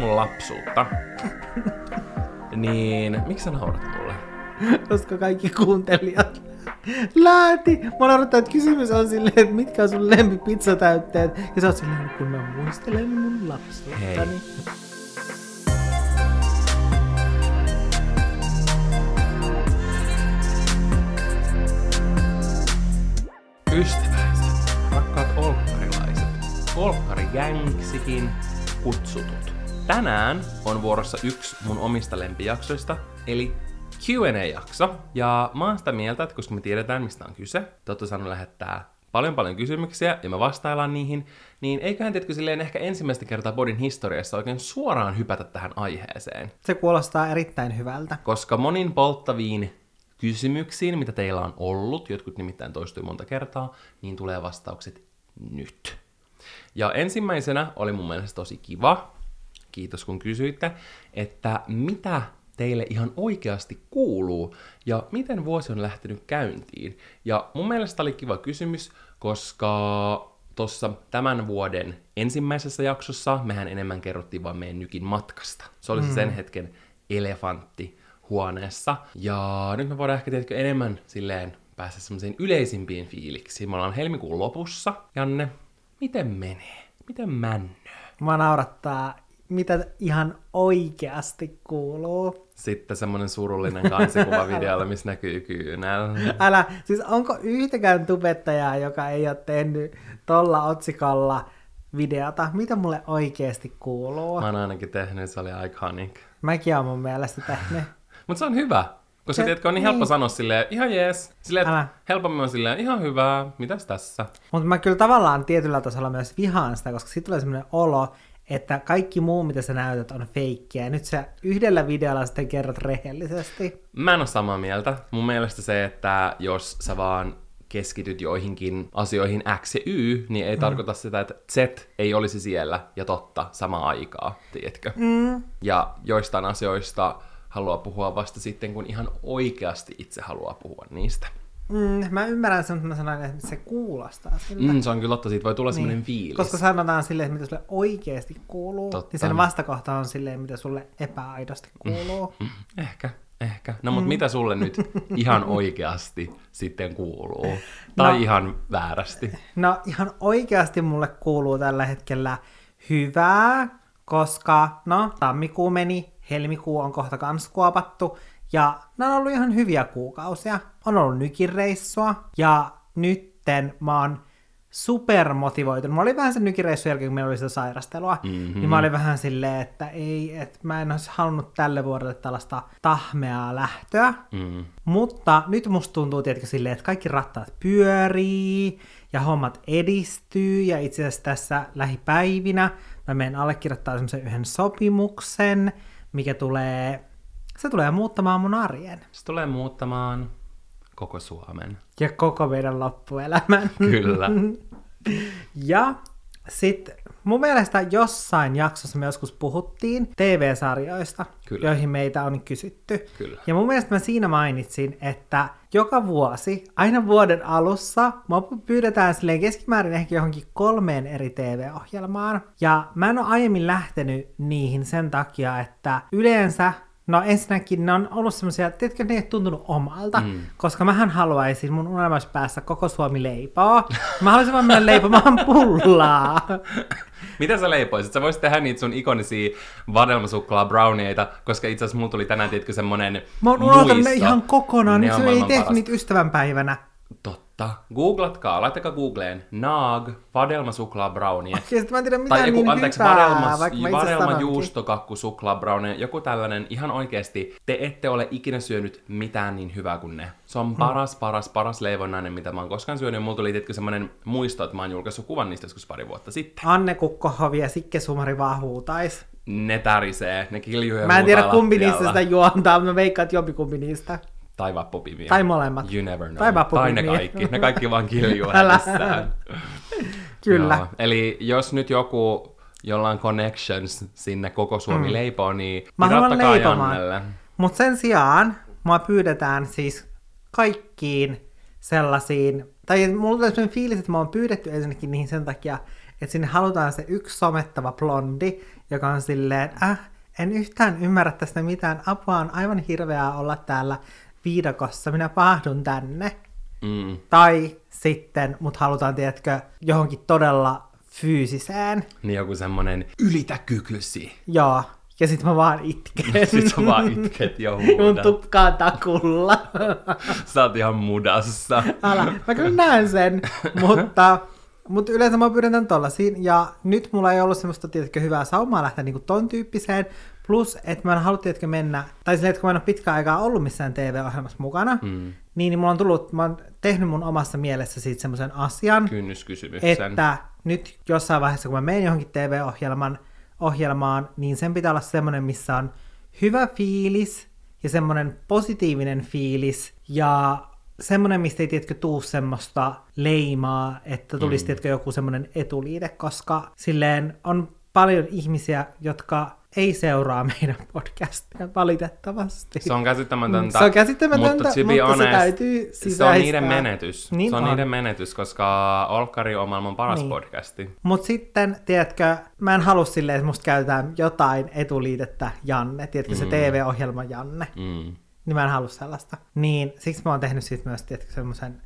mun lapsuutta, niin miksi sä naurat mulle? Koska kaikki kuuntelijat lähti. Mä naurattaa, että kysymys on silleen, että mitkä on sun lempipizzatautteet. Ja sä oot silleen, kun mä muistelen mun lapsuuttani. Hei. Ystäväiset, rakkaat olkkarilaiset, olkkarijänksikin kutsutut. Tänään on vuorossa yksi mun omista lempijaksoista, eli Q&A-jakso. Ja mä oon sitä mieltä, että koska me tiedetään, mistä on kyse, te olette saanut lähettää paljon paljon kysymyksiä ja me vastaillaan niihin, niin eiköhän tiedätkö silleen ehkä ensimmäistä kertaa Bodin historiassa oikein suoraan hypätä tähän aiheeseen. Se kuulostaa erittäin hyvältä. Koska monin polttaviin kysymyksiin, mitä teillä on ollut, jotkut nimittäin toistui monta kertaa, niin tulee vastaukset nyt. Ja ensimmäisenä oli mun mielestä tosi kiva, kiitos kun kysyitte, että mitä teille ihan oikeasti kuuluu ja miten vuosi on lähtenyt käyntiin. Ja mun mielestä oli kiva kysymys, koska tuossa tämän vuoden ensimmäisessä jaksossa mehän enemmän kerrottiin vaan meidän nykin matkasta. Se oli se sen hetken elefantti huoneessa. Ja nyt me voidaan ehkä tiedätkö, enemmän silleen päästä semmoisiin yleisimpiin fiiliksiin. Me ollaan helmikuun lopussa. Janne, miten menee? Miten männöö? Mä naurattaa, mitä ihan oikeasti kuuluu. Sitten semmonen surullinen kansikuva videolla, missä näkyy kyynel. Älä, siis onko yhtäkään tubettajaa, joka ei ole tehnyt tolla otsikolla videota? Mitä mulle oikeasti kuuluu? Mä oon ainakin tehnyt, se oli iconic. Mäkin oon mun mielestä tehnyt. Mutta se on hyvä. Koska Se- tiedätkö, on niin helppo niin. sanoa silleen, ihan jees. Silleen, Älä. helpommin on silleen, ihan hyvää, mitäs tässä? Mutta mä kyllä tavallaan tietyllä tasolla myös vihaan sitä, koska siitä tulee sellainen olo, että kaikki muu, mitä sä näytät, on feikkiä. Ja nyt sä yhdellä videolla sitten kerrot rehellisesti. Mä en ole samaa mieltä. Mun mielestä se, että jos sä vaan keskityt joihinkin asioihin X ja Y, niin ei mm. tarkoita sitä, että Z ei olisi siellä ja totta samaan aikaa, tiedätkö? Mm. Ja joistain asioista haluaa puhua vasta sitten, kun ihan oikeasti itse haluaa puhua niistä. Mm, mä ymmärrän sen, mutta mä sanoin, että se kuulostaa siltä. Mm, se on kyllä totta, siitä voi tulla niin. semmoinen fiilis. Koska sanotaan silleen, että mitä sulle oikeasti kuuluu, Totta. niin sen vastakohta on silleen, mitä sulle epäaidosti kuuluu. Mm, Ehkä, ehkä. No mutta mitä sulle nyt ihan oikeasti sitten kuuluu? Tai No. ihan väärästi? No ihan oikeasti mulle kuuluu tällä hetkellä hyvää, koska no tammikuu meni, helmikuu on kohta kans kuopattu, ja nämä on ollut ihan hyviä kuukausia. On ollut nykireissua, ja nytten mä oon supermotivoitunut. Mä olin vähän sen nykireissun jälkeen, kun meillä oli sitä sairastelua, Mhm. mm-hmm. niin mä olin vähän silleen, että ei, että mä en olisi halunnut tälle vuodelle tällaista tahmeaa lähtöä. Mm. Mutta nyt musta tuntuu tietenkin silleen, että kaikki rattaat pyörii ja hommat edistyy ja itse asiassa tässä lähipäivinä mä menen allekirjoittaa semmoisen yhden sopimuksen, mikä tulee, se tulee muuttamaan mun arjen Se tulee muuttamaan koko Suomen. ja koko meidän loppuelämän. Kyllä. Ja sitten mun mielestä jossain jaksossa me joskus puhuttiin TV-sarjoista, Kyllä. joihin meitä on kysytty. Kyllä. Ja mun mielestä mä siinä mainitsin, että joka vuosi, aina vuoden alussa, mua pyydetään silleen keskimäärin ehkä johonkin kolmeen eri TV-ohjelmaan. Ja mä en ole aiemmin lähtenyt niihin sen takia, että yleensä No ensinnäkin ne on ollut semmoisia, tiedätkö, ne ei tuntunut omalta, mm. koska mähän haluaisin mun unelmaispäässä koko Suomi leipoo. Mä haluaisin vaan mennä leipomaan pullaa. Mitä sä leipoisit? Sä voisit tehdä niitä sun ikonisia vadelmasuklaa brownieita, koska itse asiassa mulla tuli tänään, tiedätkö, semmonen Mä oon unohtanut ne ihan kokonaan, on se ei tehty parasta. niitä ystävänpäivänä. Totta. Googlatkaa, laittakaa Googleen Naag vadelmasuklaa brownie. Ja sit mä en tiedä Tai mitään joku, niin anteeksi, hyvää, vadelma, vadelma juustokakku suklaa brownie, joku tällainen, ihan oikeesti, te ette ole ikinä syönyt mitään niin hyvää kuin ne. Se Hmm. on paras, paras, paras leivonnainen, mitä mä oon koskaan syönyt, ja mulla tuli tietenkin semmonen muisto, että mä oon julkaissut kuvan niistä joskus pari vuotta sitten. Anne Kukkohovi ja Sikke Sumari vaan huutais. Ne tärisee, ne kiljuu Mä en tiedä kumpi niistä sitä juontaa, mutta mä veikkaan, että jompikumpi niistä. Tai vappupimiä. Tai molemmat. You never know. Tai vappupimiä. Tai ne kaikki. Ne kaikki vaan kiljuu. Kyllä. Joo. Eli jos nyt joku, jolla on connections sinne koko Suomi mm. leipoo, niin Mä haluan leipomaan. Jannelle. Mutta sen sijaan mua pyydetään siis kaikkiin sellaisiin, tai mulla tulee sellainen fiilis, että mä oon pyydetty ensinnäkin niihin sen takia, että sinne halutaan se yksi somettava blondi, joka on silleen, äh, en yhtään ymmärrä tästä mitään, apua on aivan hirveää olla täällä viidakossa, minä pahdun tänne. Mm. Tai sitten, mut halutaan, tiedätkö, johonkin todella fyysiseen. Niin joku semmonen ylitä kykysi. Joo, ja sitten mä vaan itken. Sit sä vaan itket ja Mun huudat. tukkaa takulla. Sä oot ihan mudassa. Älä, mä kyllä näen sen, mutta, mutta yleensä mä pyydän tän tollaisiin, ja nyt mulla ei ollut semmoista, tiedätkö, hyvää saumaa lähteä niinku ton tyyppiseen, plus, että mä en halua, tiedätkö, mennä, tai silleen, että kun mä en ole pitkään aikaa ollut missään TV-ohjelmassa mukana, mm. niin, niin mulla on tullut, mä oon tehnyt mun omassa mielessä siitä semmoisen asian, Kynnyskysymyksen. että nyt jossain vaiheessa, kun mä menen johonkin TV-ohjelman ohjelmaan, niin sen pitää olla semmoinen, missä on hyvä fiilis ja semmoinen positiivinen fiilis ja semmoinen, mistä ei tiedätkö tuu semmoista leimaa, että tulisi mm. tiedätkö joku semmoinen etuliite, koska silleen on paljon ihmisiä, jotka ei seuraa meidän podcastia valitettavasti. Se on käsittämätöntä. Se on käsittämätöntä, mutta, to mutta se honest, täytyy Se on sisäistää. niiden menetys. Niin se on, on. niiden menetys, koska Olkkari on maailman paras Niin. podcasti. Mutta sitten, tiedätkö, mä en halua silleen, että musta käytetään jotain etuliitettä Janne, tiedätkö, se TV-ohjelma Janne. Mm. Niin mä en halua sellaista. Niin siksi mä oon tehnyt siitä myös, tiedätkö, semmoisen...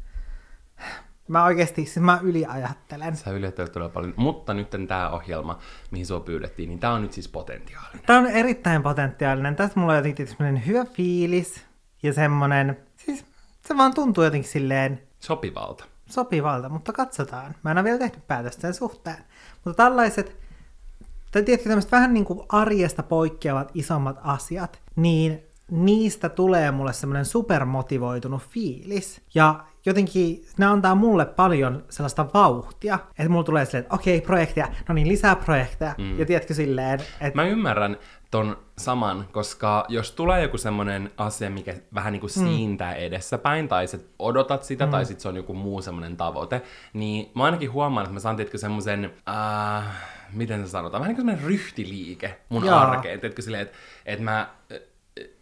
Mä oikeesti, siis mä yliajattelen. Sä yllättelet todella paljon. Mutta nyt tämä ohjelma, mihin sua pyydettiin, niin tämä on nyt siis potentiaalinen. Tää on erittäin potentiaalinen. Tässä mulla on jotenkin semmoinen hyvä fiilis ja semmoinen... Siis se vaan tuntuu jotenkin silleen Sopivalta. sopivalta, mutta katsotaan. Mä en ole vielä tehnyt päätöstä sen suhteen. Mutta tällaiset, tai tiedätkö, tämmöiset vähän niin kuin arjesta poikkeavat isommat asiat, niin niistä tulee mulle semmoinen supermotivoitunut fiilis. Ja jotenkin ne antaa mulle paljon sellaista vauhtia, että mulla tulee silleen, että okei, projekteja, no niin, lisää projekteja. Mm. Ja tiedätkö silleen, että Mä ymmärrän ton saman, koska jos tulee joku semmonen asia, mikä vähän niinku siintää edessäpäin, tai sä odotat sitä, mm. tai sit se on joku muu semmonen tavoite, niin mä ainakin huomaan, että mä saan tiedätkö semmosen, äh, miten se sanotaan, vähän niin kuin ryhtiliike mun Jaa. arkeen, tiedätkö silleen, että et mä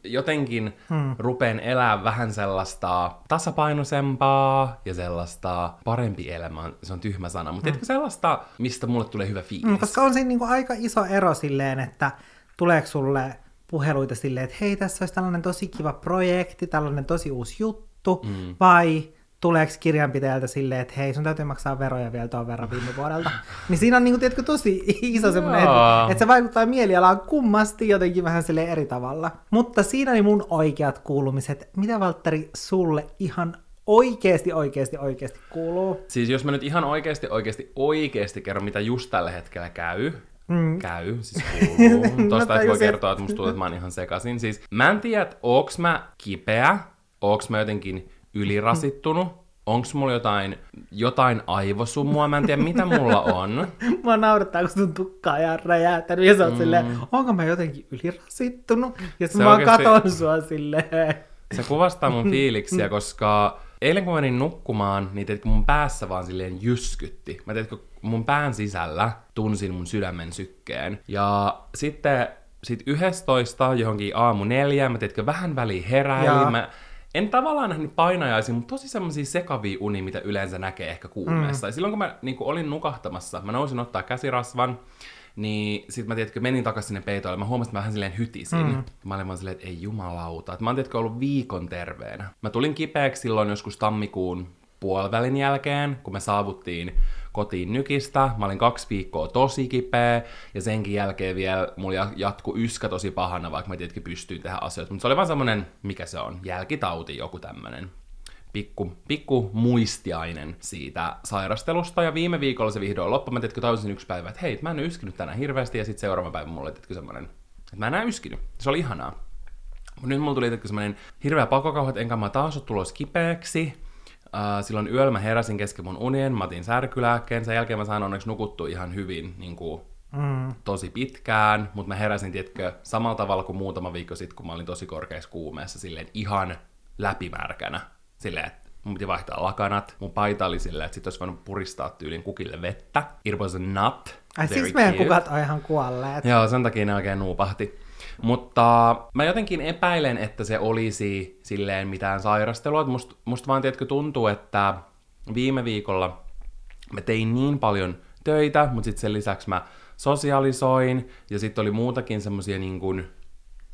jotenkin hmm. rupeen elää vähän sellaista tasapainoisempaa ja sellaista parempi elämä, se on tyhmä sana, mutta hmm. sellaista, mistä mulle tulee hyvä fiilis. Mm, koska on siinä niinku aika iso ero silleen, että tuleeko sulle puheluita silleen, että hei, tässä olisi tällainen tosi kiva projekti, tällainen tosi uusi juttu, mm. vai tuleeko kirjanpitäjältä silleen, että hei, sun täytyy maksaa veroja vielä tuon verran viime vuodelta. niin siinä on niinku, tiedätkö, tosi iso semmoinen, että, että se vaikuttaa mielialaan kummasti jotenkin vähän sille eri tavalla. Mutta siinä oli mun oikeat kuulumiset. Mitä Valtteri sulle ihan oikeesti, oikeesti, oikeesti kuuluu? Siis jos mä nyt ihan oikeasti, oikeasti, oikeasti kerron, mitä just tällä hetkellä käy, mm. käy, siis kuuluu. Tosta No no, voi kertoa, että musta tuntuu, että mä oon ihan sekasin. Siis mä en tiedä, että onks mä kipeä, onks mä jotenkin ylirasittunut, onks mulla jotain, jotain aivosumua, mä en tiedä mitä mulla on. Mua naurattaa, kun sun tukka on ihan räjähtänyt ja sä oot mm. silleen, onko mä jotenkin ylirasittunut? Ja sitten mä vaan oikeesti- katon sua silleen. Se kuvastaa mun fiiliksiä, koska eilen kun menin nukkumaan, niin tiedätkö, mun päässä vaan silleen jyskytti. Mä tiedätkö, mun pään sisällä tunsin mun sydämen sykkeen. Ja sitten sit 11 johonkin aamu neljään, mä tiedätkö, vähän väliin heräilin. Mä en tavallaan nähnyt painajaisia, mutta tosi semmoisia sekavia uni, mitä yleensä näkee ehkä kuumeessa. Mm. Ja silloin kun mä niin olin nukahtamassa, mä nousin ottaa käsirasvan, niin sit mä tiedätkö, menin takaisin sinne peitoille, mä huomasin, että mä vähän silleen hytisin. Mm. Mä olin vaan silleen, että ei jumalauta. Että mä oon tiedätkö ollut viikon terveenä. Mä tulin kipeäksi silloin joskus tammikuun puolivälin jälkeen, kun me saavuttiin kotiin nykistä. Mä olin kaksi viikkoa tosi kipeä, ja senkin jälkeen vielä mulla ja- jatku yskä tosi pahana, vaikka mä tietenkin pystyin tehdä asioita. Mutta se oli vaan semmonen, mikä se on, jälkitauti joku tämmönen pikku, pikku muistiainen siitä sairastelusta, ja viime viikolla se vihdoin loppui. Mä tiedätkö, tajusin yksi päivä, että hei, mä en yskinyt tänään hirveästi, ja sitten seuraava päivä mulle tiedätkö, semmonen, että mä en enää yskinyt. Se oli ihanaa. Mut nyt mulla tuli tiedätkö, semmonen hirveä pakokauhu, että enkä mä taas ole tulos kipeäksi. Uh, silloin yöllä mä heräsin kesken mun unien, mä otin särkylääkkeen, sen jälkeen mä sain onneksi nukuttua ihan hyvin niin kuin, Mm. tosi pitkään, mutta mä heräsin, tiedätkö, samalla tavalla kuin muutama viikko sitten, kun mä olin tosi korkeassa kuumeessa, silleen ihan läpimärkänä. Silleen, että mun piti vaihtaa lakanat. Mun paita oli silleen, että sit olisi voinut puristaa tyylin kukille vettä. It was not Ai very siis meidän cute. kukat on ihan kuolleet. Joo, sen takia ne oikein nuupahti. Mutta mä jotenkin epäilen, että se olisi silleen mitään sairastelua. Musta must vaan, tiedätkö, tuntuu, että viime viikolla mä tein niin paljon töitä, mutta sitten sen lisäksi mä sosialisoin, ja sitten oli muutakin semmosia niin kuin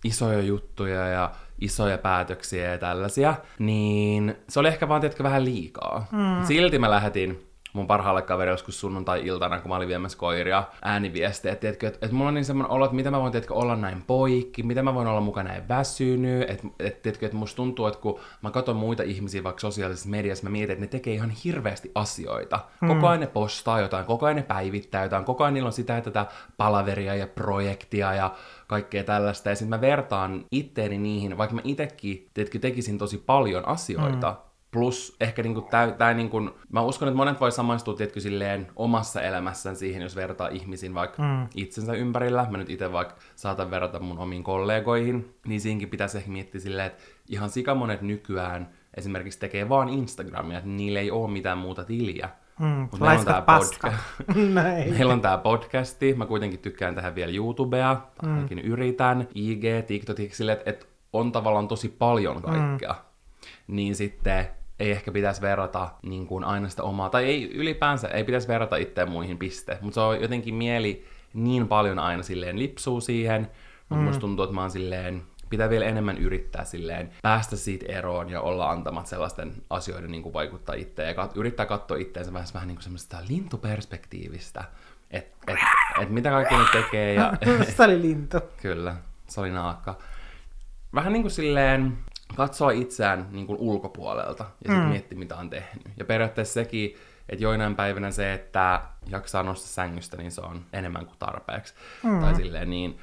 isoja juttuja ja isoja päätöksiä ja tällaisia, niin se oli ehkä vaan, tiedätkö, vähän liikaa. Mm. Silti mä lähetin mun parhaalle kaverille joskus sunnuntai-iltana, kun mä olin viemässä koiria, ääniviestejä, että, että, että, että mulla on niin semmoinen olo, että miten mä voin tiedätkö, olla näin poikki, miten mä voin olla mukaan näin väsynyt, että, että, tiedätkö, että musta tuntuu, että kun mä katson muita ihmisiä vaikka sosiaalisessa mediassa, mä mietin, että ne tekee ihan hirveästi asioita. Hmm. Koko ajan ne postaa jotain, koko ajan ne päivittää jotain, koko ajan niillä on sitä ja tätä palaveria ja projektia ja kaikkea tällaista. Ja sitten mä vertaan itteeni niihin, vaikka mä itekin, tiedätkö, tekisin tosi paljon asioita, hmm Plus ehkä niinku tää, tää niinku, mä uskon, että monet voi samaistua tietkö silleen omassa elämässään siihen, jos vertaa ihmisiin vaikka mm. itsensä ympärillä. Mä nyt itse vaikka saatan verrata mun omiin kollegoihin, niin siinkin pitäisi ehkä miettiä silleen, että ihan sikamonet nykyään esimerkiksi tekee vaan Instagramia, että niillä ei ole mitään muuta tiliä. Mm, meillä, on tää podca- meillä on tää podcasti, mä kuitenkin tykkään tehdä vielä YouTubea, mm. ainakin yritän, IG, TikTok, sille, että et on tavallaan tosi paljon kaikkea. Mm. Niin sitten ei ehkä pitäisi verrata niin kuin aina sitä omaa, tai ei ylipäänsä, ei pitäisi verrata itseään muihin piste, mutta se on jotenkin mieli niin paljon aina silleen lipsuu siihen, mutta mm. musta tuntuu, että mä oon silleen, pitää vielä enemmän yrittää silleen päästä siitä eroon ja olla antamat sellaisten asioiden niin kuin vaikuttaa itse ja kat- yrittää katsoa itseensä vähän, vähän niin kuin semmoista lintuperspektiivistä, että et, et mitä kaikki ne tekee. Ja, se oli lintu. Kyllä, se oli naakka. Vähän niin kuin silleen, katsoa itseään niin kuin ulkopuolelta ja sitten mm. miettiä, mitä on tehnyt. Ja periaatteessa sekin, että joinain päivinä se, että jaksaa nostaa sängystä, niin se on enemmän kuin tarpeeksi. Mm. Tai silleen niin,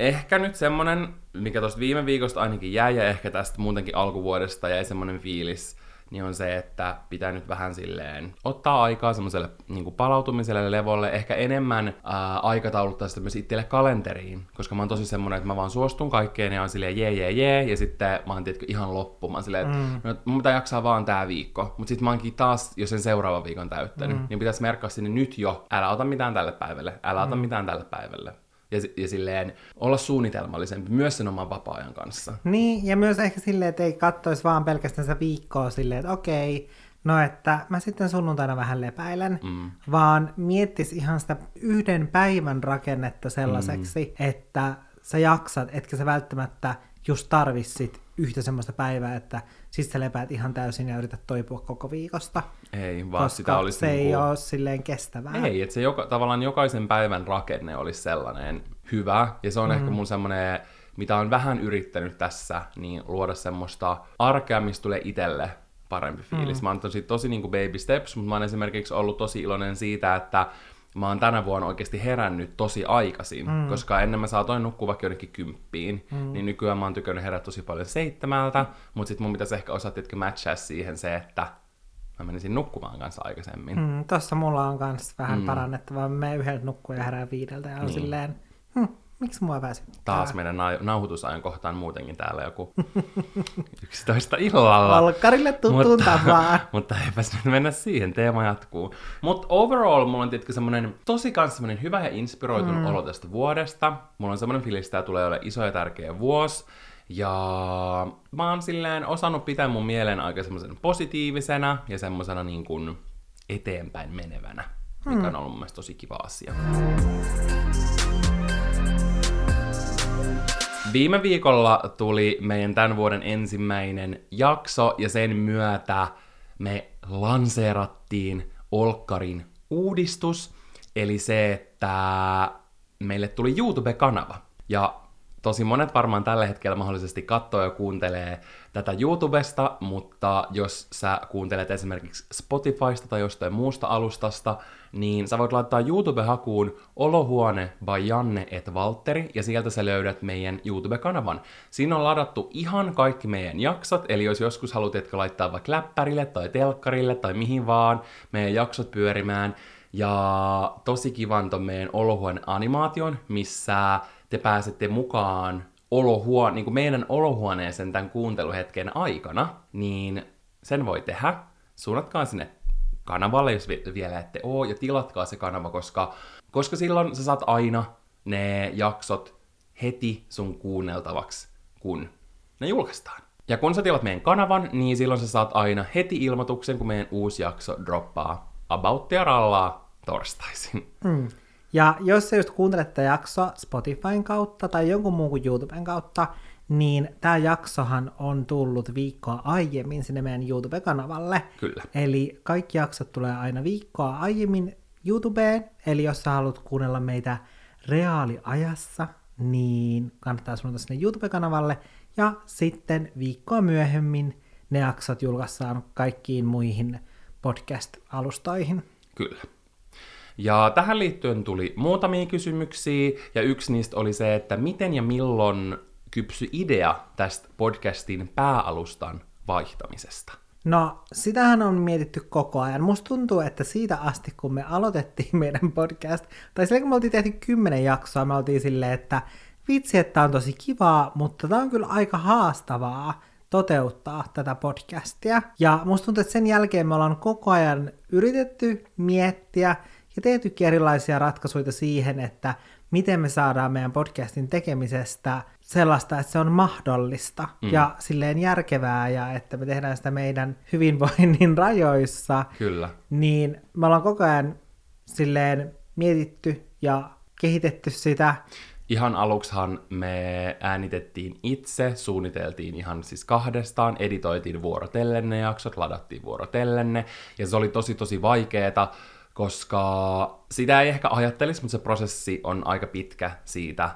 ehkä nyt semmonen, mikä tuosta viime viikosta ainakin jäi, ja ehkä tästä muutenkin alkuvuodesta jäi semmonen fiilis, niin on se, että pitää nyt vähän silleen ottaa aikaa semmoiselle niin palautumiselle levolle, ehkä enemmän ää, aikatauluttaa sitä myös itselle kalenteriin, koska mä oon tosi semmoinen, että mä vaan suostun kaikkeen ja on silleen jee jee jee, ja sitten mä oon tietenkin ihan loppu, mä oon silleen, että mm. no, mun pitää jaksaa vaan tää viikko, mutta sitten mä oonkin taas jo sen seuraavan viikon täyttänyt, mm. niin pitäisi merkkaa sinne nyt jo, älä ota mitään tälle päivälle, älä ota mm. mitään tälle päivälle ja, ja silleen olla suunnitelmallisempi myös sen oman vapaa-ajan kanssa. Niin, ja myös ehkä silleen, että ei katsoisi vaan pelkästään sitä viikkoa silleen, että okei, no että mä sitten sunnuntaina vähän lepäilen, mm. vaan miettis ihan sitä yhden päivän rakennetta sellaiseksi, mm. että sä jaksat, etkä sä välttämättä just tarvissit yhtä semmoista päivää, että siis sä lepäät ihan täysin ja yrität toipua koko viikosta. Ei, vaan sitä olisi se niin kuin... ei ole silleen kestävää. Ei, että se joka, tavallaan jokaisen päivän rakenne olisi sellainen hyvä, ja se on mm. ehkä mun semmoinen, mitä on vähän yrittänyt tässä, niin luoda semmoista arkea, mistä tulee itselle parempi fiilis. Mm. Mä oon tosi, tosi niin kuin baby steps, mutta mä oon esimerkiksi ollut tosi iloinen siitä, että mä oon tänä vuonna oikeasti herännyt tosi aikaisin, mm. koska ennen mä saatoin nukkua vaikka jonnekin kymppiin, mm. niin nykyään mä oon tykännyt herää tosi paljon seitsemältä, mutta sit mun pitäisi ehkä osata matchaa siihen se, että mä menisin nukkumaan kanssa aikaisemmin. Mm, tossa mulla on kanssa vähän mm. parannettavaa. Mä menen yhdeltä nukkua ja herään viideltä ja on niin. silleen, hm, Miksi mua väsyttää? Taas meidän na- nauhoitusajan kohtaan muutenkin täällä joku 11 illalla. Olkkarille tuttuun mutta, tapaan. mutta eipäs nyt mennä siihen, teema jatkuu. Mutta overall mulla on tietysti semmonen tosi kans semmonen hyvä ja inspiroitunut mm. olo tästä vuodesta. Mulla on semmonen fiilis, että tämä tulee olemaan iso ja tärkeä vuosi. Ja mä oon silleen osannut pitää mun mielen aika semmoisen positiivisena ja semmosena niin kuin eteenpäin menevänä, mikä mm. on ollut mun mielestä tosi kiva asia. Viime viikolla tuli meidän tämän vuoden ensimmäinen jakso ja sen myötä me lanseerattiin Olkkarin uudistus, eli se, että meille tuli YouTube-kanava. Ja tosi monet varmaan tällä hetkellä mahdollisesti katsoo ja kuuntelee tätä YouTubesta, mutta jos sä kuuntelet esimerkiksi Spotifysta tai jostain muusta alustasta, niin sä voit laittaa YouTube-hakuun Olohuone by Janne et Valtteri, ja sieltä sä löydät meidän YouTube-kanavan. Siinä on ladattu ihan kaikki meidän jaksot, eli jos joskus haluat etkä laittaa vaikka läppärille tai telkkarille tai mihin vaan meidän jaksot pyörimään, ja tosi kivan ton meidän olohuone animaation, missä te pääsette mukaan olohuone, niin kuin meidän olohuoneeseen tämän kuunteluhetken aikana, niin sen voi tehdä. Suunnatkaa sinne kanavalle, jos vielä ette oo, ja tilatkaa se kanava, koska, koska silloin sä saat aina ne jaksot heti sun kuunneltavaksi, kun ne julkaistaan. Ja kun sä tilat meidän kanavan, niin silloin sä saat aina heti ilmoituksen, kun meidän uusi jakso droppaa. About rallaa torstaisin. Mm. Ja jos sä just kuuntelet tätä jaksoa Spotifyn kautta tai jonkun muun kuin YouTuben kautta, niin tämä jaksohan on tullut viikkoa aiemmin sinne meidän YouTube-kanavalle. Kyllä. Eli kaikki jaksot tulee aina viikkoa aiemmin YouTubeen, eli jos sä haluat kuunnella meitä reaaliajassa, niin kannattaa suunnata sinne YouTube-kanavalle, ja sitten viikkoa myöhemmin ne jaksot julkaissaan kaikkiin muihin podcast-alustoihin. Kyllä. Ja tähän liittyen tuli muutamia kysymyksiä, ja yksi niistä oli se, että miten ja milloin kypsy idea tästä podcastin pääalustan vaihtamisesta. No, sitähän on mietitty koko ajan. Musta tuntuu, että siitä asti, kun me aloitettiin meidän podcast, tai silloin kun me oltiin tehty kymmenen jaksoa, me oltiin silleen, että vitsi, että on tosi kivaa, mutta tämä on kyllä aika haastavaa toteuttaa tätä podcastia. Ja musta tuntuu, että sen jälkeen me ollaan koko ajan yritetty miettiä ja tehtykin erilaisia ratkaisuja siihen, että miten me saadaan meidän podcastin tekemisestä sellaista, että se on mahdollista mm. ja silleen järkevää ja että me tehdään sitä meidän hyvinvoinnin rajoissa. Kyllä. Niin me ollaan koko ajan silleen mietitty ja kehitetty sitä. Ihan aluksihan me äänitettiin itse, suunniteltiin ihan siis kahdestaan, editoitiin vuorotellen ne jaksot, ladattiin vuorotellen ne, ja se oli tosi tosi vaikeeta, koska sitä ei ehkä ajattelisi, mutta se prosessi on aika pitkä siitä,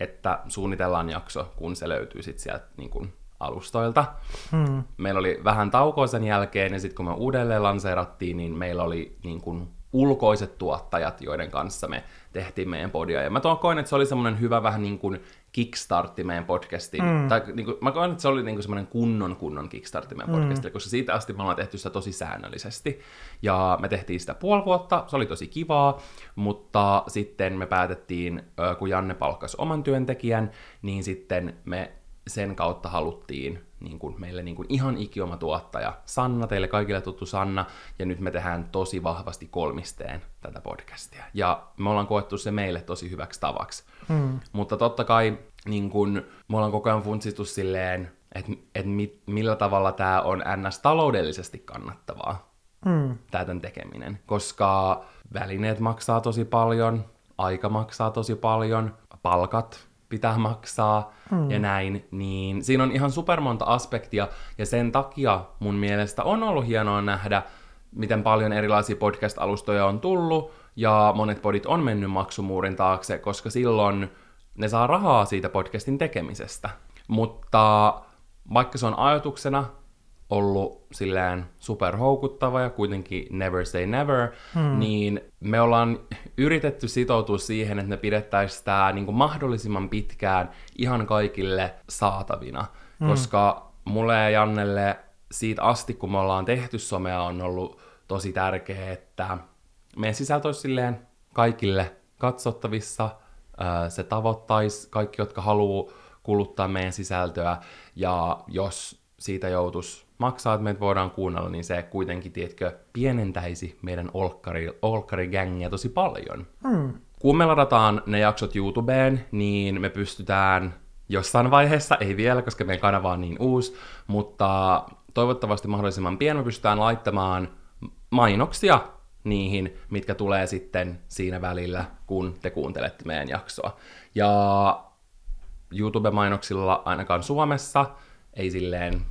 että suunnitellaan jakso, kun se löytyy sitten sieltä niin kuin alustoilta. Hmm. Meillä oli vähän taukoa sen jälkeen, ja sitten kun me uudelleen lanseerattiin, niin meillä oli niin kuin ulkoiset tuottajat, joiden kanssa me tehtiin meidän podia. Ja mä koin, että se oli semmoinen hyvä vähän niin kuin kickstartti meidän podcastiin. Mm. Tai niin kuin, mä koin, että se oli niin kuin semmoinen kunnon kunnon kickstartti meidän mm. podcastille, koska siitä asti me ollaan tehty sitä tosi säännöllisesti. Ja me tehtiin sitä puoli vuotta, se oli tosi kivaa, mutta sitten me päätettiin, kun Janne palkkasi oman työntekijän, niin sitten me sen kautta haluttiin niin kuin meille niin kuin ihan ikioma tuottaja Sanna, teille kaikille tuttu Sanna, ja nyt me tehdään tosi vahvasti kolmisteen tätä podcastia. Ja me ollaan koettu se meille tosi hyväksi tavaksi. Hmm. Mutta totta kai niin kuin, me ollaan koko ajan funtsittu silleen, että et mit, millä tavalla tämä on ns. taloudellisesti kannattavaa, hmm. tämän tekeminen. Koska välineet maksaa tosi paljon, aika maksaa tosi paljon, palkat pitää maksaa mm. ja näin, niin siinä on ihan supermonta aspektia, ja sen takia mun mielestä on ollut hienoa nähdä, miten paljon erilaisia podcast-alustoja on tullut, ja monet podit on mennyt maksumuurin taakse, koska silloin ne saa rahaa siitä podcastin tekemisestä. Mutta vaikka se on ajatuksena ollut silleen superhoukuttava ja kuitenkin never say never, hmm. niin me ollaan yritetty sitoutua siihen, että me pidettäisiin tämä niin mahdollisimman pitkään ihan kaikille saatavina, hmm. koska mulle ja Jannelle siitä asti, kun me ollaan tehty somea, on ollut tosi tärkeää, että meidän sisältö olisi silleen kaikille katsottavissa, se tavoittaisi kaikki, jotka haluaa kuluttaa meidän sisältöä, ja jos siitä joutuisi maksaa, että meitä voidaan kuunnella, niin se kuitenkin, tiedätkö, pienentäisi meidän olkkari, olkkarigängiä tosi paljon. Mm. Kun me ladataan ne jaksot YouTubeen, niin me pystytään jossain vaiheessa, ei vielä, koska meidän kanava on niin uusi, mutta toivottavasti mahdollisimman pian me pystytään laittamaan mainoksia niihin, mitkä tulee sitten siinä välillä, kun te kuuntelette meidän jaksoa. Ja YouTube-mainoksilla ainakaan Suomessa ei silleen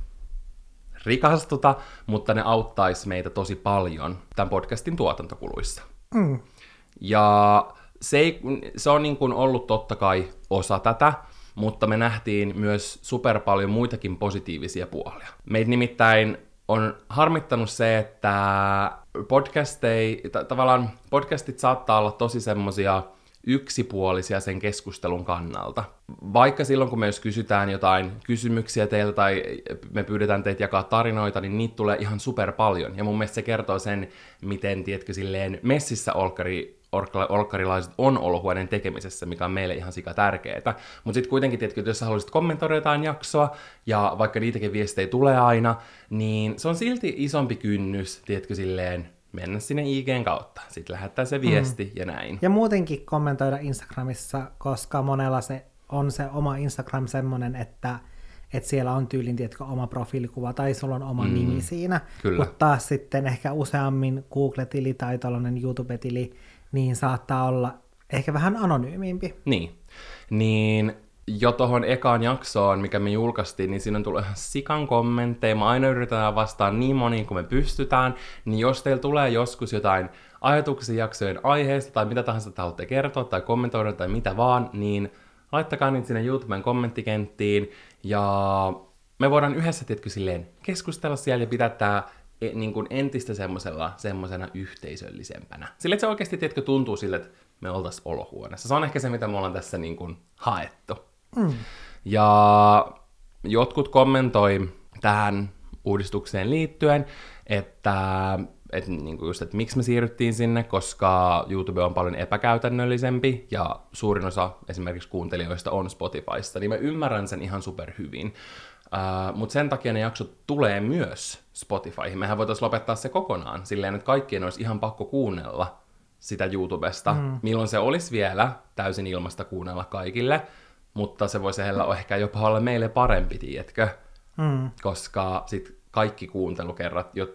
rikastuta, mutta ne auttaisi meitä tosi paljon tämän podcastin tuotantokuluissa. Mm. Ja se, ei, se on niin kuin ollut totta kai osa tätä, mutta me nähtiin myös super paljon muitakin positiivisia puolia. Meitä nimittäin on harmittanut se, että podcastei, t- tavallaan podcastit saattaa olla tosi semmosia yksipuolisia sen keskustelun kannalta. Vaikka silloin, kun me jos kysytään jotain kysymyksiä teiltä tai me pyydetään teitä jakaa tarinoita, niin niitä tulee ihan super paljon. Ja mun mielestä se kertoo sen, miten, tiedätkö, silleen messissä olkari olkkarilaiset on ollut huoneen tekemisessä, mikä on meille ihan sika tärkeää. Mutta sitten kuitenkin, tiedätkö, jos sä haluaisit kommentoida jotain jaksoa, ja vaikka niitäkin viestejä tulee aina, niin se on silti isompi kynnys, tiedätkö, silleen mennä sinne IGn kautta. Sitten lähettää se viesti mm. ja näin. Ja muutenkin kommentoida Instagramissa, koska monella se on se oma Instagram semmoinen, että että siellä on tyylin, tiedätkö, oma profiilikuva tai sulla on oma mm, nimi siinä. kyllä. Mutta taas sitten ehkä useammin Google-tili tai tällainen YouTube-tili, niin saattaa olla ehkä vähän anonyymimpi. Niin. Niin jo tuohon ekaan jaksoon, mikä me julkaistiin, niin siinä on tullut ihan sikan kommentteja. Me aina yritetään vastaa niin moniin kuin me pystytään. Niin jos teillä tulee joskus jotain ajatuksia jaksojen aiheesta tai mitä tahansa te haluatte kertoa tai kommentoida tai mitä vaan, niin laittakaa niitä sinne YouTuben kommenttikenttiin. Ja me voidaan yhdessä, tietkö silleen, keskustella siellä ja pitää tää e- niin kuin entistä semmosella, semmosena yhteisöllisempänä. Sillä että se oikeasti, tiedätkö, tuntuu sille, että me oltaisiin olohuoneessa. Se on ehkä se, mitä me ollaan tässä niin kuin haettu. Mm. Ja jotkut kommentoi tähän uudistukseen liittyen, että, että, niin kuin just, että miksi me siirryttiin sinne, koska YouTube on paljon epäkäytännöllisempi ja suurin osa esimerkiksi kuuntelijoista on Spotifysta, niin mä ymmärrän sen ihan super hyvin. Uh, Mutta sen takia ne jaksot tulee myös Spotifyhin. Mehän voitaisiin lopettaa se kokonaan silleen, että kaikkien olisi ihan pakko kuunnella sitä YouTubesta, mm. milloin se olisi vielä täysin ilmasta kuunnella kaikille, mutta se voisi ehkä jopa olla meille parempi, tiedätkö? Mm. Koska sit kaikki kuuntelukerrat, jo,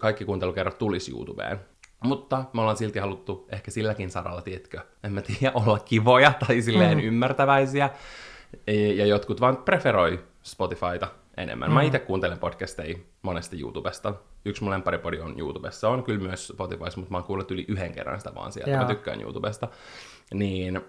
kaikki kuuntelukerrat tulisi YouTubeen. Mutta me ollaan silti haluttu ehkä silläkin saralla, tiedätkö, en mä tiedä, olla kivoja tai silleen mm. ymmärtäväisiä. Ja jotkut vaan preferoi Spotifyta enemmän. Mm. Mä itse kuuntelen podcasteja monesti YouTubesta. Yksi mun lemparipodi on YouTubessa. On kyllä myös Spotifyssa, mutta mä oon kuullut yli yhden kerran sitä vaan sieltä. Joo. Mä tykkään YouTubesta. Niin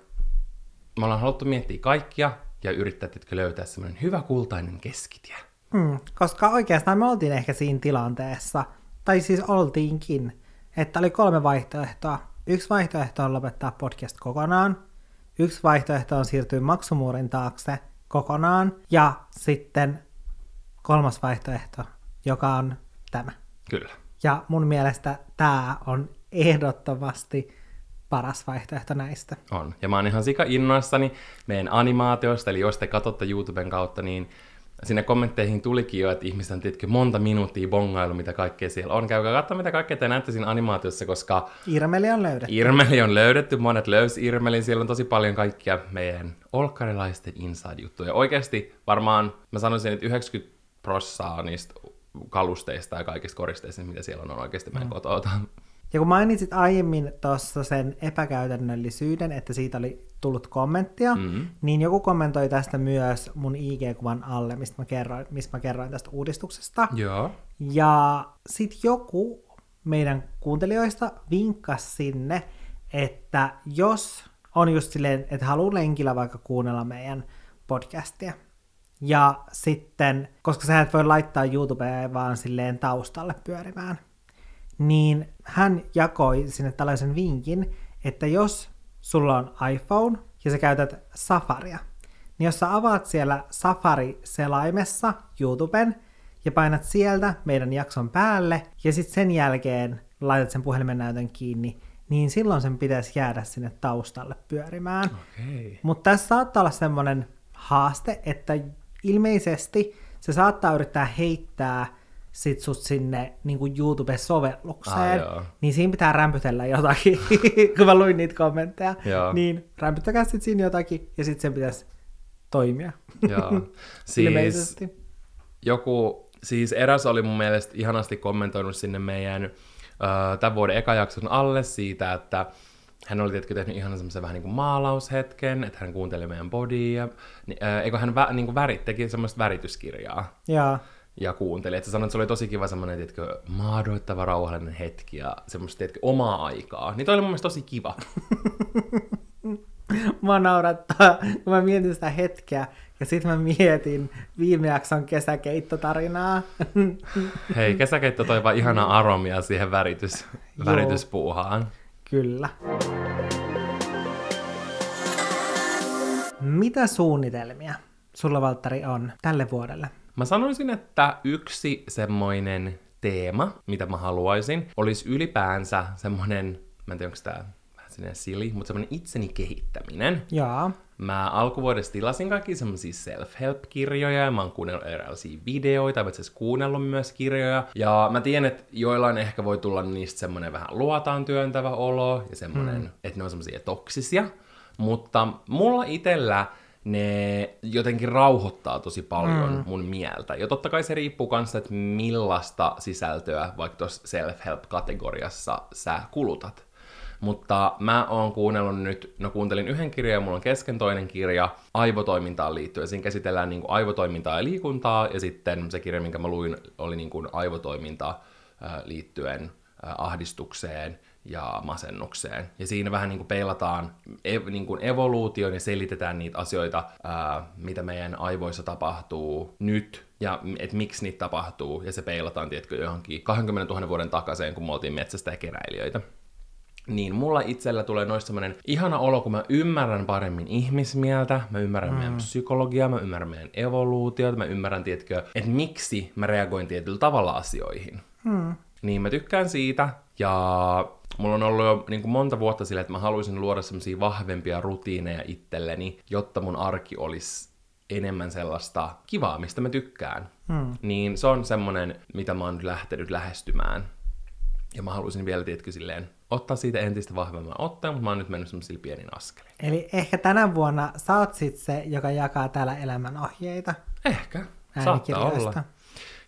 me ollaan haluttu miettiä kaikkia ja yrittää tiedätkö, löytää semmoinen hyvä kultainen keskitie. Mm, koska oikeastaan me oltiin ehkä siinä tilanteessa, tai siis oltiinkin, että oli kolme vaihtoehtoa. Yksi vaihtoehto on lopettaa podcast kokonaan, yksi vaihtoehto on siirtyä maksumuurin taakse kokonaan, ja sitten kolmas vaihtoehto, joka on tämä. Kyllä. Ja mun mielestä tämä on ehdottomasti paras vaihtoehto näistä. On. Ja mä oon ihan sika innoissani meidän animaatiosta, eli jos te katsotte YouTuben kautta, niin sinne kommentteihin tulikin jo, että ihmiset on tietenkin monta minuuttia bongailu, mitä kaikkea siellä on. Käykää katsomaan, mitä kaikkea te näette siinä animaatiossa, koska Irmeli on löydetty. Irmeli on löydetty, monet löysi Irmelin, siellä on tosi paljon kaikkia meidän olkkarilaisten inside-juttuja. Oikeasti varmaan, mä sanoisin, että 90 prossaa niistä kalusteista ja kaikista koristeista, mitä siellä on, on oikeasti meidän mm. kotota. Ja kun mainitsit aiemmin tuossa sen epäkäytännöllisyyden, että siitä oli tullut kommenttia, Mm. niin joku kommentoi tästä myös mun IG-kuvan alle, mistä mä kerroin, mistä mä kerroin tästä uudistuksesta. Joo. Ja sitten joku meidän kuuntelijoista vinkkasi sinne, että jos on just silleen, että haluaa lenkillä vaikka kuunnella meidän podcastia, ja sitten, koska sä et voi laittaa YouTubeen vaan silleen taustalle pyörimään, niin hän jakoi sinne tällaisen vinkin, että jos sulla on iPhone ja sä käytät Safaria, niin jos sä avaat siellä Safari-selaimessa YouTuben ja painat sieltä meidän jakson päälle ja sitten sen jälkeen laitat sen puhelimen näytön kiinni, niin silloin sen pitäisi jäädä sinne taustalle pyörimään. Okei. Mutta tässä saattaa olla semmoinen haaste, että ilmeisesti se saattaa yrittää heittää sit sut sinne niin kuin YouTube-sovellukseen, Ah, niin siinä pitää rämpytellä jotakin, kun mä luin niitä kommentteja, Joo. niin rämpyttäkää sit siinä jotakin, ja sitten sen pitäisi toimia. Joo. Siis Ilmeisesti. joku, siis eräs oli mun mielestä ihanasti kommentoinut sinne meidän uh, tämän vuoden ekajakson alle siitä, että hän oli tietenkin tehnyt ihan semmoisen vähän niin kuin maalaushetken, että hän kuunteli meidän bodia, niin, eikö hän vä, niin kuin värit, teki semmoista värityskirjaa Joo. Ja kuunteli. Että se sanoi, että se oli tosi kiva semmoinen, tiedätkö, maadoittava rauhallinen hetki ja semmoista, tiedätkö, omaa aikaa. Niin toi oli mun mielestä tosi kiva. Mua naurattaa, kun mä mietin sitä hetkeä, ja sitten mä mietin viime jakson kesäkeittotarinaa. Hei, kesäkeitto toi vaan ihanaa aromia siihen väritys, värityspuuhaan. Kyllä. Mitä suunnitelmia sulla, Valtteri, on tälle vuodelle? Mä sanoisin, että yksi semmoinen teema, mitä mä haluaisin, olisi ylipäänsä semmoinen, mä en tiedä onko tää vähän sinne sili, mutta semmoinen itseni kehittäminen. Jaa. Mä alkuvuodesta tilasin kaikki semmoisia self-help-kirjoja, ja mä oon kuunnellut erilaisia videoita, mä itse asiassa kuunnellut myös kirjoja. Ja mä tiedän, että joillain ehkä voi tulla niistä semmoinen vähän luotaan työntävä olo, ja semmoinen, mm. että ne on semmoisia toksisia. Mutta mulla itellä ne jotenkin rauhoittaa tosi paljon mm. mun mieltä. Ja totta kai se riippuu kanssa, että millaista sisältöä vaikka tuossa self-help-kategoriassa sä kulutat. Mutta mä oon kuunnellut nyt, no kuuntelin yhden kirjan ja mulla on kesken toinen kirja aivotoimintaan liittyen. Siinä käsitellään niin kuin aivotoimintaa ja liikuntaa, ja sitten se kirja, minkä mä luin, oli niin kuin aivotoiminta liittyen ahdistukseen ja masennukseen. Ja siinä vähän niin kuin peilataan ev- niin kuin evoluution ja selitetään niitä asioita, ää, mitä meidän aivoissa tapahtuu nyt ja että miksi niitä tapahtuu. Ja se peilataan, tiedätkö, johonkin 20 000 vuoden takaisin, kun me oltiin metsästä ja keräilijöitä niin mulla itsellä tulee noista semmoinen ihana olo, kun mä ymmärrän paremmin ihmismieltä, mä ymmärrän mm. meidän psykologiaa, mä ymmärrän meidän evoluutiota, mä ymmärrän, tiedätkö, että miksi mä reagoin tietyllä tavalla asioihin. Mm. Niin mä tykkään siitä, ja mulla on ollut jo niin kuin monta vuotta sillä, että mä haluaisin luoda semmoisia vahvempia rutiineja itselleni, jotta mun arki olisi enemmän sellaista kivaa, mistä mä tykkään. Mm. Niin se on semmonen, mitä mä oon nyt lähtenyt lähestymään. Ja mä haluaisin vielä, tiedätkö, silleen ottaa siitä entistä vahvemman otteen, mutta mä oon nyt mennyt semmoisilla pienin askelin. Eli ehkä tänä vuonna sä oot sit se, joka jakaa täällä elämän ohjeita. Ehkä, saattaa olla.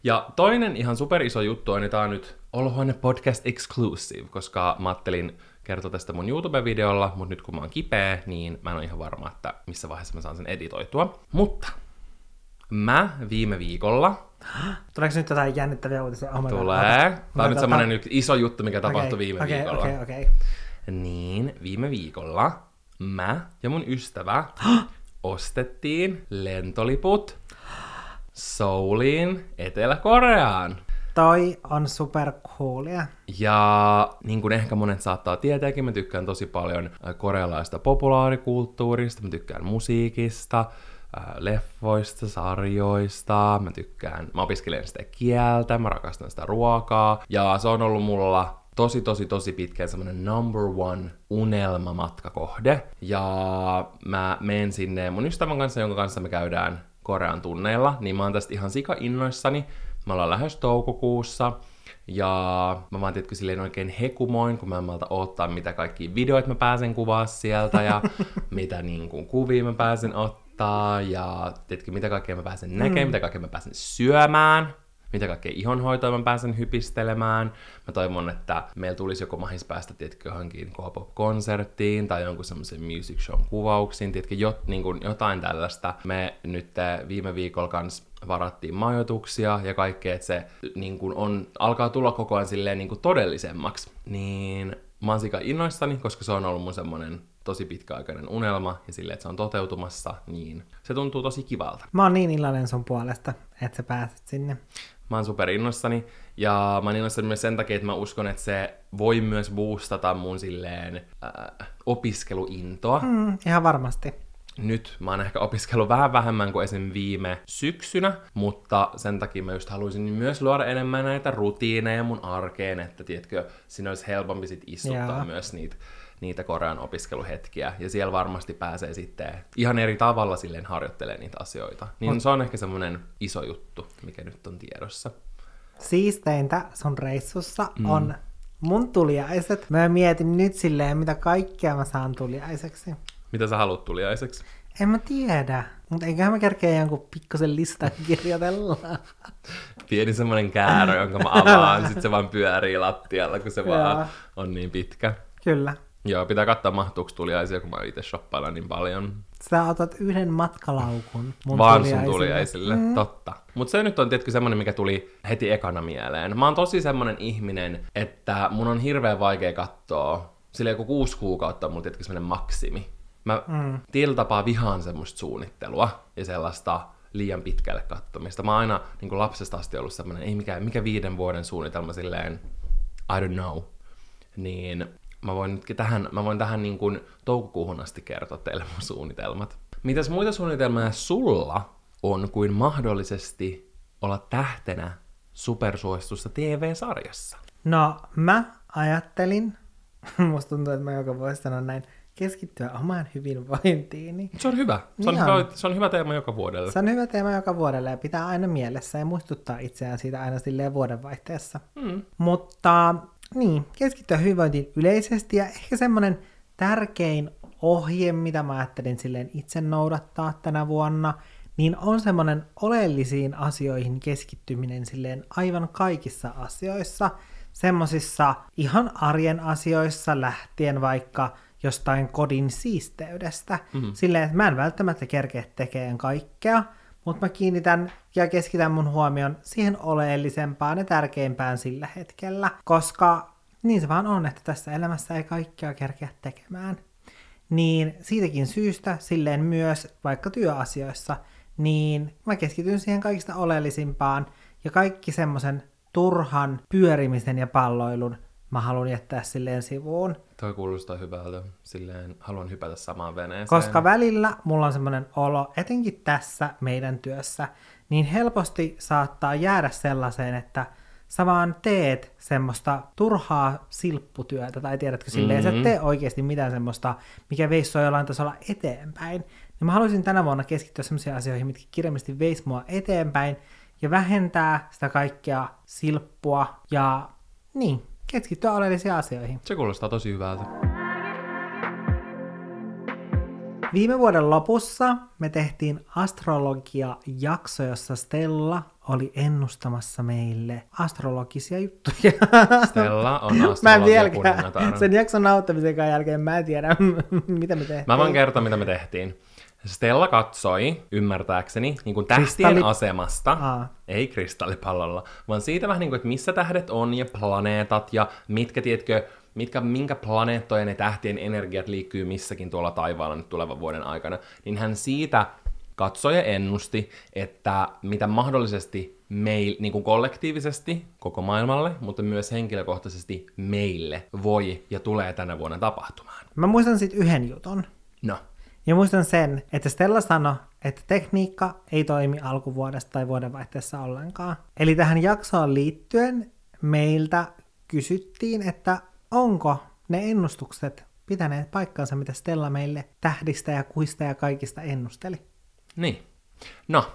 Ja toinen ihan super iso juttu on, että tämä on nyt Olohuone Podcast Exclusive, koska mä ajattelin kertoa tästä mun YouTube-videolla, mutta nyt kun mä oon kipeä, niin mä en ole ihan varma, että missä vaiheessa mä saan sen editoitua. Mutta mä viime viikolla Tuleeko nyt jotain jännittäviä uutisia? Oh Tulee. Tämä on nyt semmoinen nyt iso juttu, mikä tapahtui okay, viime okay, viikolla. Okay, okay. Niin, viime viikolla mä ja mun ystävä ostettiin lentoliput Souliin Etelä-Koreaan. Toi on super coolia. Ja niin kuin ehkä monet saattaa tietääkin, mä tykkään tosi paljon korealaista populaarikulttuurista, mä tykkään musiikista, leffoista, sarjoista, mä tykkään, mä opiskelen sitä kieltä, mä rakastan sitä ruokaa, ja se on ollut mulla tosi, tosi, tosi pitkään semmonen number one unelmamatkakohde, ja mä menen sinne mun ystävän kanssa, jonka kanssa me käydään Korean tunneilla, niin mä oon tästä ihan sika innoissani, mä ollaan lähes toukokuussa, ja mä vaan tiedätkö silleen oikein hekumoin, kun mä en malta odottaa, mitä kaikki videoita mä pääsen kuvaa sieltä ja mitä niin kuin, kuvia mä pääsen ottaa ja tiedätkö, mitä kaikkea mä pääsen näkemään, mm. mitä kaikkea mä pääsen syömään, mitä kaikkea ihonhoitoa mä pääsen hypistelemään. Mä toivon, että meillä tulisi joko mahis päästä, tiedätkö, johonkin K-pop-konserttiin tai jonkun semmoisen music show kuvauksiin, tiedätkö, jot, niin kuin jotain tällaista. Me nyt viime viikolla kanssa varattiin majoituksia ja kaikkea, että se niin kuin on, alkaa tulla koko ajan silleen niin kuin todellisemmaksi. Niin mä oon innoissani, koska se on ollut mun semmonen tosi pitkäaikainen unelma ja sille, että se on toteutumassa, niin se tuntuu tosi kivalta. Mä oon niin iloinen sun puolesta, että sä pääset sinne. Mä oon super innoissani ja mä oon innoissani myös sen takia, että mä uskon, että se voi myös boostata mun silleen äh, opiskeluintoa. Mm, ihan varmasti nyt mä oon ehkä opiskellut vähän vähemmän kuin esim. viime syksynä, mutta sen takia mä just haluaisin myös luoda enemmän näitä rutiineja mun arkeen, että tiedätkö, siinä olisi helpompi sit istuttaa Jaa. myös niitä niitä Korean opiskeluhetkiä, ja siellä varmasti pääsee sitten ihan eri tavalla silleen harjoittelemaan niitä asioita. Niin se on ehkä semmoinen iso juttu, mikä nyt on tiedossa. Siisteintä sun reissussa mm. on mun tuliaiset. Mä mietin nyt silleen, mitä kaikkea mä saan tuliaiseksi. Mitä sä haluat tuliaiseksi? En mä tiedä, mutta eiköhän mä kerkeä jonkun pikkusen listan kirjoitella. Pieni semmoinen käärö, jonka mä avaan, sit se vaan pyörii lattialla, kun se vaan on niin pitkä. Kyllä. Joo, pitää katsoa mahtuuko tuliaisia, kun mä itse shoppailla niin paljon. Sä otat yhden matkalaukun mun Vaan tuliaisille. sun tuliaisille, mm. totta. Mutta se nyt on tietysti semmonen, mikä tuli heti ekana mieleen. Mä oon tosi semmonen ihminen, että mun on hirveän vaikea katsoa. Sillä joku kuusi kuukautta on mulla tietysti semmonen maksimi. Mä mm. tietyllä tapaa vihaan semmoista suunnittelua ja sellaista liian pitkälle kattomista. Mä oon aina niin lapsesta asti ollut semmoinen, ei mikä, mikä viiden vuoden suunnitelma silleen, I don't know. Niin mä voin nyt tähän, mä voin tähän niin kuin toukokuuhun asti kertoa teille mun suunnitelmat. Mitäs muita suunnitelmia sulla on kuin mahdollisesti olla tähtenä supersuositussa TV-sarjassa? No, mä ajattelin, musta tuntuu, että mä joka vuosi sanon näin, keskittyä omaan hyvinvointiini. Se on hyvä. Se on, hyvä, se on hyvä teema joka vuodelle. Se on hyvä teema joka vuodelle ja pitää aina mielessä ja muistuttaa itseään siitä aina silleen vuodenvaihteessa. Mm. Mutta niin, keskittyä hyvinvointiin yleisesti ja ehkä semmoinen tärkein ohje, mitä mä ajattelin silleen itse noudattaa tänä vuonna, niin on semmoinen oleellisiin asioihin keskittyminen silleen aivan kaikissa asioissa, semmosissa ihan arjen asioissa lähtien vaikka jostain kodin siisteydestä. Mm-hmm. Silleen, että mä en välttämättä kerkeä tekemään kaikkea, mutta mä kiinnitän ja keskitän mun huomion siihen oleellisempaan ja tärkeimpään sillä hetkellä, koska niin se vaan on, että tässä elämässä ei kaikkea kerkeä tekemään. Niin siitäkin syystä silleen myös vaikka työasioissa, niin mä keskityn siihen kaikista oleellisimpaan ja kaikki semmoisen turhan pyörimisen ja palloilun mä haluan jättää silleen sivuun. Toi kuulostaa hyvältä. Silleen haluan hypätä samaan veneeseen. Koska välillä mulla on semmoinen olo, etenkin tässä meidän työssä, niin helposti saattaa jäädä sellaiseen, että sä vaan teet semmoista turhaa silpputyötä, tai tiedätkö silleen, mm-hmm. sä tee oikeasti mitään semmoista, mikä veisi sua jollain tasolla eteenpäin. Ja mä haluaisin tänä vuonna keskittyä semmoisiin asioihin, mitkä kirjallisesti veisi mua eteenpäin, ja vähentää sitä kaikkea silppua, ja niin, keskittyä oleellisiin asioihin. Se kuulostaa tosi hyvältä. Viime vuoden lopussa me tehtiin astrologia-jakso, jossa Stella oli ennustamassa meille astrologisia juttuja. Stella on vieläkään, sen jakson nauttamisen jälkeen mä en tiedä, mitä me tehtiin. Mä voin kertoa, mitä me tehtiin. Stella katsoi, ymmärtääkseni, niin kuin tähtien Kristalli... asemasta, Aa. ei kristallipallolla, vaan siitä vähän niin kuin, että missä tähdet on ja planeetat ja mitkä, tiedätkö, mitkä, minkä planeettojen ja tähtien energiat liikkuu missäkin tuolla taivaalla nyt tulevan vuoden aikana, niin hän siitä katsoi ja ennusti, että mitä mahdollisesti meil, niin kuin kollektiivisesti koko maailmalle, mutta myös henkilökohtaisesti meille voi ja tulee tänä vuonna tapahtumaan. Mä muistan sitten yhden jutun. No. Ja muistan sen, että Stella sanoi, että tekniikka ei toimi alkuvuodesta tai vuodenvaihteessa ollenkaan. Eli tähän jaksoon liittyen meiltä kysyttiin, että onko ne ennustukset pitäneet paikkansa, mitä Stella meille tähdistä ja kuista ja kaikista ennusteli. Niin. No,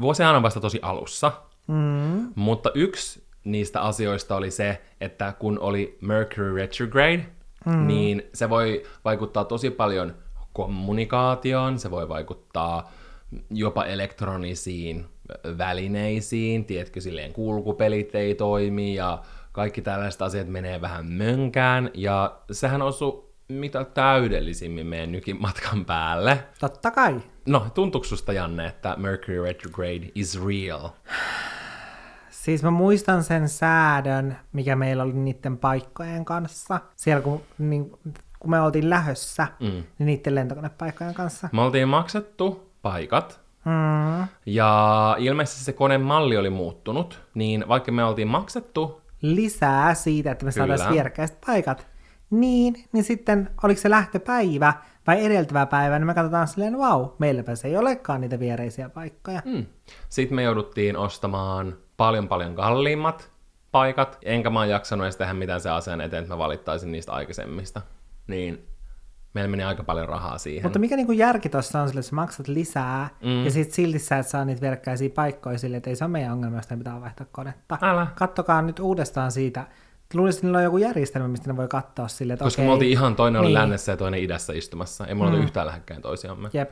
vuosihan on vasta tosi alussa, mm. mutta yksi niistä asioista oli se, että kun oli Mercury retrograde, mm. niin se voi vaikuttaa tosi paljon kommunikaatioon, se voi vaikuttaa jopa elektronisiin välineisiin, tiedätkö, silleen kulkupelit ei toimi ja kaikki tällaiset asiat menee vähän mönkään, ja sehän osu mitä täydellisimmin meidän nykin matkan päälle. Totta kai. No, tuntuuko susta, Janne, että Mercury retrograde is real? Siis mä muistan sen säädön, mikä meillä oli niiden paikkojen kanssa. Siellä kun, niin, kun me oltiin lähössä, mm. niin niiden lentokonepaikkojen kanssa. Me oltiin maksettu paikat, mm. ja ilmeisesti se konemalli oli muuttunut, niin vaikka me oltiin maksettu lisää siitä, että me saataisiin vierekkäiset paikat, niin, niin sitten oliko se lähtöpäivä vai edeltävä päivä, niin me katsotaan silleen, vau, wow, meilläpä se ei olekaan niitä viereisiä paikkoja. Hmm. Sitten me jouduttiin ostamaan paljon paljon kalliimmat paikat, enkä mä oon jaksanut edes tehdä mitään se asian eteen, että mä valittaisin niistä aikaisemmista. Niin meillä meni aika paljon rahaa siihen. Mutta mikä niinku järki tuossa on sille, että sä maksat lisää, mm. ja sitten silti sä et saa niitä vierekkäisiä paikkoja sille, että ei se ole meidän ongelma, jos ne pitää vaihtaa konetta. Älä. Kattokaa nyt uudestaan siitä. Luulisin, että niillä on joku järjestelmä, mistä ne voi katsoa sille, että Koska okei, me oltiin ihan toinen niin. oli lännessä ja toinen idässä istumassa. Ei mulla mm. yhtään lähekkäin toisiamme. Jep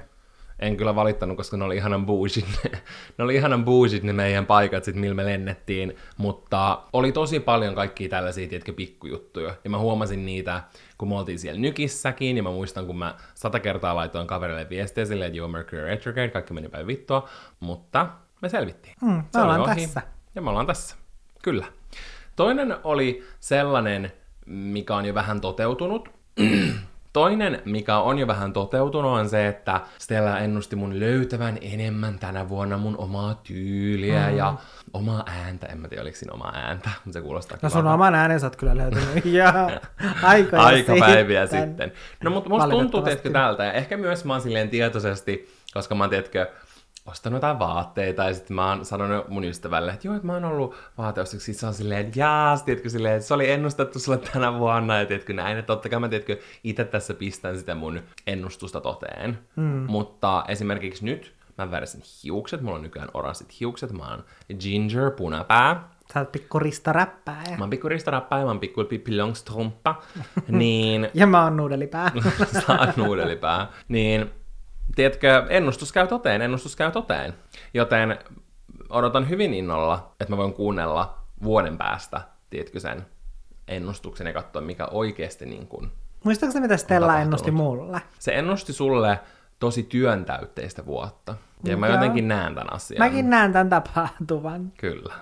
en kyllä valittanut, koska ne oli ihanan buusit, ne oli ihanan buusit ne meidän paikat, sit, millä me lennettiin, mutta oli tosi paljon kaikkia tällaisia, tietkö, pikkujuttuja, ja mä huomasin niitä, kun me oltiin siellä nykissäkin, ja mä muistan, kun mä sata kertaa laitoin kaverille viestiä silleen, että joo, Mercury Retrograde, kaikki meni päin vittua, mutta me selvittiin. Mm, me ollaan ohi, tässä. Ja me ollaan tässä, kyllä. Toinen oli sellainen, mikä on jo vähän toteutunut, Toinen, mikä on jo vähän toteutunut, on se, että Stella ennusti mun löytävän enemmän tänä vuonna mun omaa tyyliä mm. ja omaa ääntä. En mä tiedä, oliko siinä omaa ääntä, mutta se kuulostaa No sun oman äänen sä oot kyllä löytänyt. ja aikoja Aikapäiviä sitten. sitten. No mutta musta tuntuu, teetkö tältä, ja ehkä myös mä oon silleen tietoisesti, koska mä oon, tiedätkö, ostanut jotain vaatteita ja sitten mä oon sanonut mun ystävälle, että joo, että mä oon ollut vaateostoksi, se on silleen, että jaas, tiedätkö, silleen, että se oli ennustettu sulle tänä vuonna ja tiedätkö näin, että totta kai mä tiedätkö, itse tässä pistän sitä mun ennustusta toteen. Mm. Mutta esimerkiksi nyt mä värsin hiukset, mulla on nykyään oranssit hiukset, mä oon ginger punapää, Sä oot pikku ristaräppääjä. Mä oon pikku ristaräppää ja mä oon pikku Pippi Longstrumppa, niin Ja mä oon nuudelipää. saa nuudelipää. Niin, tiedätkö, ennustus käy toteen, ennustus käy toteen. Joten odotan hyvin innolla, että mä voin kuunnella vuoden päästä, tiedätkö sen ennustuksen ja katsoa, mikä oikeasti niin kun... Muistatko mitä Stella ennusti mulle? Se ennusti sulle tosi työntäytteistä vuotta. Ja mä Joo. jotenkin näen tämän asian. Mäkin näen tämän tapahtuvan. Kyllä.